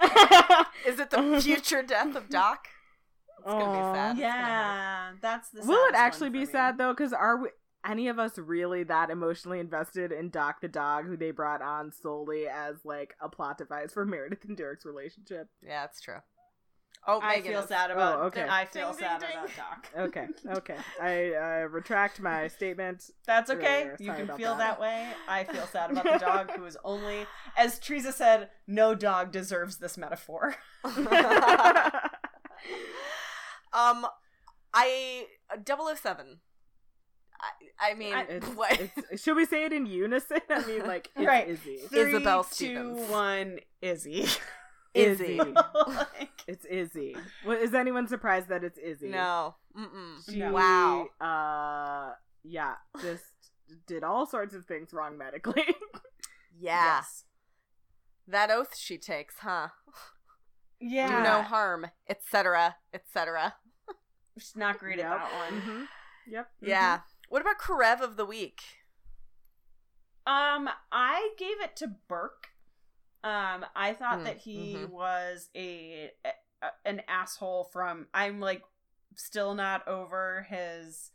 Is it the future death of Doc? It's gonna be sad. It's gonna yeah, that's the. Will it actually one be me. sad though? Because are we, any of us really that emotionally invested in Doc the dog, who they brought on solely as like a plot device for Meredith and Derek's relationship? Yeah, that's true. Oh, I feel is- sad about. Oh, okay. I feel Ding, sad ding, about. Doc. Okay, okay. I uh, retract my statement. That's okay. earlier. You Sorry can feel that. that. way. I feel sad about the dog who is only, as Teresa said, no dog deserves this metaphor. Um, I 007. I, I mean, It's, what? it's, should we say it in unison? I mean, like it's Right. Izzie. Isobel Three, two, Stevens. one, Izzie. Izzie. Like, It's Izzie. Well, is anyone surprised that it's Izzie? no. Mm-mm. She, Wow. Uh, yeah, just did all sorts of things wrong medically. Yeah. Yes. That oath she takes, huh? Yeah. Do no harm, etc., etc. She's not great Yep. at that one. Mhm. Yep. mhm. Yeah. What about Karev of the week? Um, I gave it to Burke. Um, I thought Mm, that he mhm. was a a, an asshole from I'm like still not over his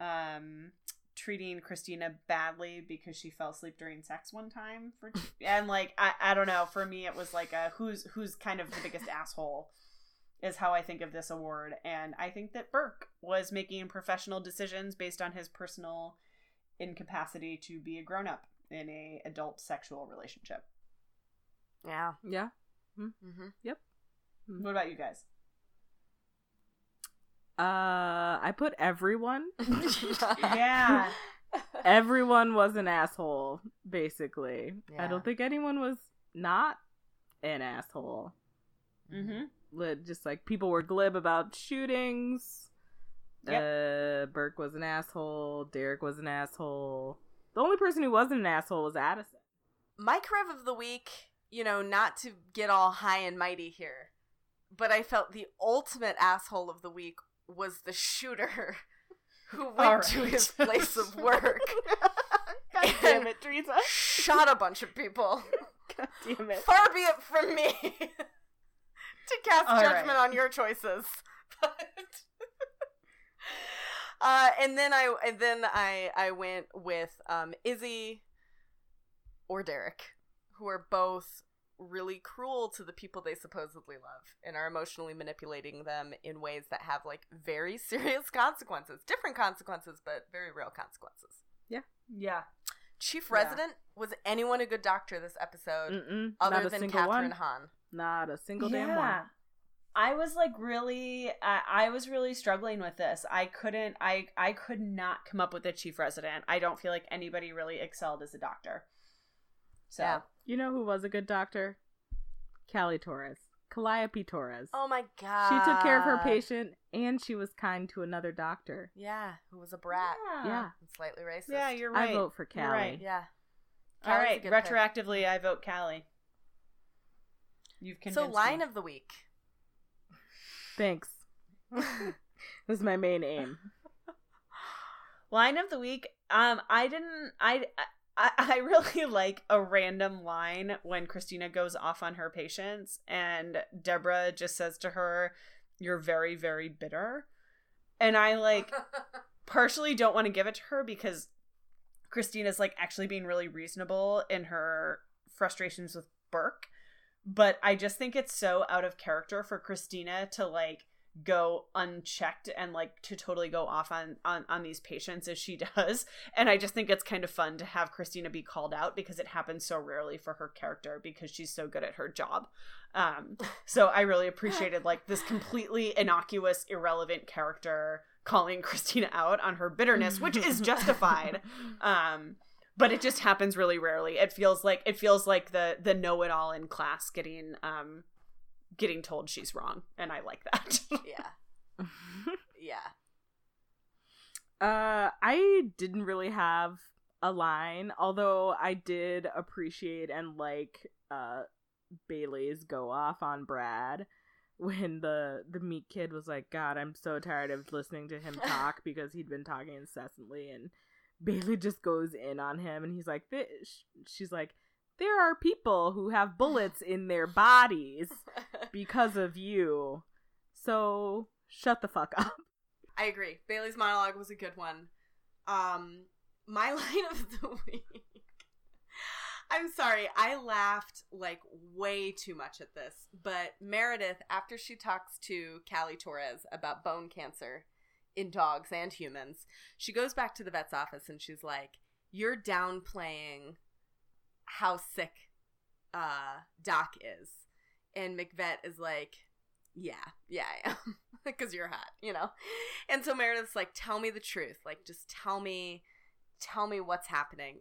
um treating Cristina badly because she fell asleep during sex one time for and like I, I don't know for me it was like a who's who's kind of the biggest asshole is how I think of this award and I think that Burke was making professional decisions based on his personal incapacity to be a grown up in a adult sexual relationship. Yeah. Yeah. Mm-hmm. yep What about you guys? Uh, I put everyone. Yeah. everyone was an asshole, basically. I don't think anyone was not an asshole. mm-hmm. Just like people were glib about shootings. Uh, Burke was an asshole. Derek was an asshole. The only person who wasn't an asshole was Addison. My Rev of the week, you know, not to get all high and mighty here, but I felt the ultimate asshole of the week was the shooter who went All to his place of work, God damn it, Teresa. shot a bunch of people. God damn it. Far be it from me to cast All judgment right. on your choices. But uh, and then I and then I I went with um, Izzie or Derek, who are both really cruel to the people they supposedly love and are emotionally manipulating them in ways that have like very serious consequences. Different consequences, but very real consequences. Yeah. Yeah. Chief Yeah. Resident was anyone a good doctor this episode Mm-mm, other than single Catherine one. Hahn? Not a single damn one. I was like really I, I was really struggling with this. I couldn't I I could not come up with a chief resident. I don't feel like anybody really excelled as a doctor. So Yeah. You know who was a good doctor? Callie Torres. Calliope Torres. Oh my god. She took care of her patient and she was kind to another doctor. Yeah, who was a brat. Yeah. And slightly racist. Yeah, you're right. I vote for You're Callie. right. Yeah. All Callie's a right, good pick. retroactively I vote Callie. You've convinced So line me. of the week. Thanks. this is my main aim. line of the week um i didn't i I, I really like a random line when Cristina goes off on her patients and Deborah just says to her, You're very, very bitter. And I like partially don't want to give it to her because Cristina's like actually being really reasonable in her frustrations with Burke. But I just think it's so out of character for Cristina to like go unchecked and like to totally go off on, on on these patients as she does. And i just think it's kind of fun to have cristina be called out because it happens so rarely for her character because she's so good at her job. Um so i really appreciated like this completely innocuous irrelevant character calling cristina out on her bitterness which is justified. Um but it just happens really rarely it feels like it feels like the the know-it-all in class getting um getting told she's wrong and i like that yeah. Yeah. Uh, I didn't really have a line, although I did appreciate and like uh Bailey's go off on Brad when the the meat kid was like, "God, I'm so tired of listening to him talk because he'd been talking incessantly." And Bailey just goes in on him, and he's like, "Th- "She's like, there are people who have bullets in their bodies because of you, so shut the fuck up." I agree. Bailey's monologue was a good one. Um, my line of the week. I'm sorry, I laughed like way too much at this, but Meredith, after she talks to Callie Torres about bone cancer in dogs and humans, she goes back to the vet's office and she's like, You're downplaying how sick uh, Doc is. And McVet is like, Yeah, yeah, I am. Because you're hot, you know? And so Meredith's like, Tell me the truth. Like, just tell me, tell me what's happening.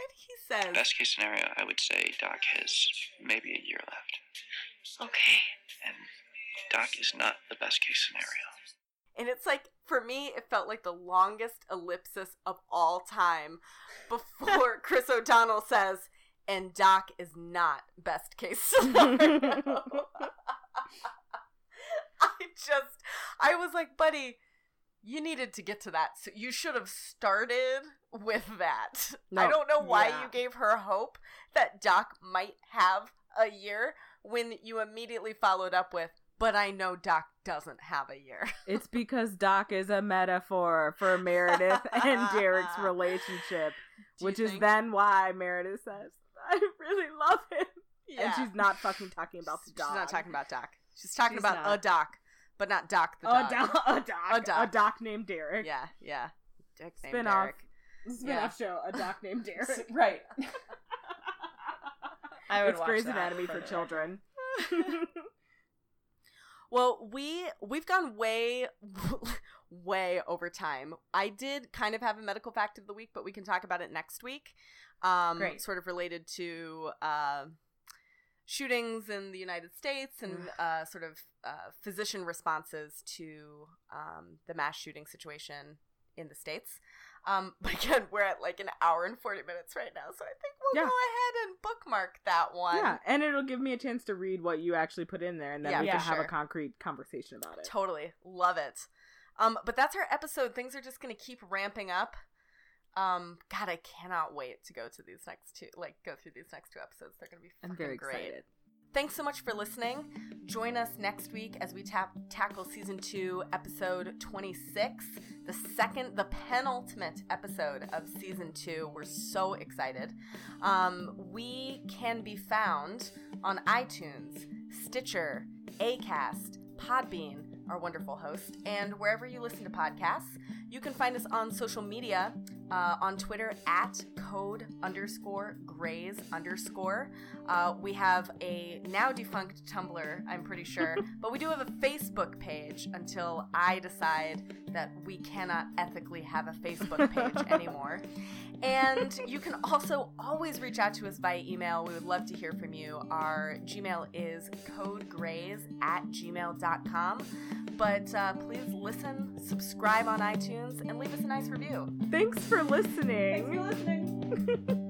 And he says, Best case scenario, I would say Doc has maybe a year left. Okay. And Doc is not the best case scenario. And it's like, for me, it felt like the longest ellipsis of all time before Chris O'Donnell says, and Doc is not best case scenario. I just, I was like, buddy, you needed to get to that. So you should have started with that. I don't know why Yeah. you gave her hope that Doc might have a year when you immediately followed up with, but I know Doc doesn't have a year. It's because Doc is a metaphor for Meredith and Derek's relationship, Do which is then why Meredith says, I really love him. Yeah. And she's not fucking talking about the doc. She's not talking about Doc. She's talking She's about not. a Doc, but not Doc the a dog. doc. A doc. A A doc. named Derek. Yeah, yeah. Dick named Spin-off. Derek. Spin-off show. A doc named Derek. right. I would it's watch Grey's Anatomy for but- children. Well, we we've gone way way over time. I did kind of have a medical fact of the week, but we can talk about it next week. Um Great. sort of related to uh, shootings in the United States and uh, sort of uh, physician responses to um, the mass shooting situation in the states. Um, but again, we're at like an hour and 40 minutes right now, so I think we'll Yeah. go ahead and bookmark that one. yeah, and it'll give me a chance to read what you actually put in there, and then Yeah, we for can have sure. a concrete conversation about it. Totally. Love it. Um, but that's our episode. Things are just gonna keep ramping up. Um, God, I cannot wait to go to these next two like go through these next two episodes. They're gonna be I'm very great. excited. Thanks so much for listening. Join us next week as we tap tackle season two, episode 26, the second, the penultimate episode of season two. We're so excited. Um, we can be found on iTunes, Stitcher, Acast, Podbean, our wonderful host, and wherever you listen to podcasts. You can find us on social media uh, on Twitter at code underscore grays underscore. Uh, we have a now defunct Tumblr, I'm pretty sure, but we do have a Facebook page until I decide that we cannot ethically have a Facebook page anymore. And you can also always reach out to us via email. We would love to hear from you. Our Gmail is codegrays at gmail.com. But uh, please listen, subscribe on iTunes, and leave us a nice review. Thanks for listening. Thanks for listening.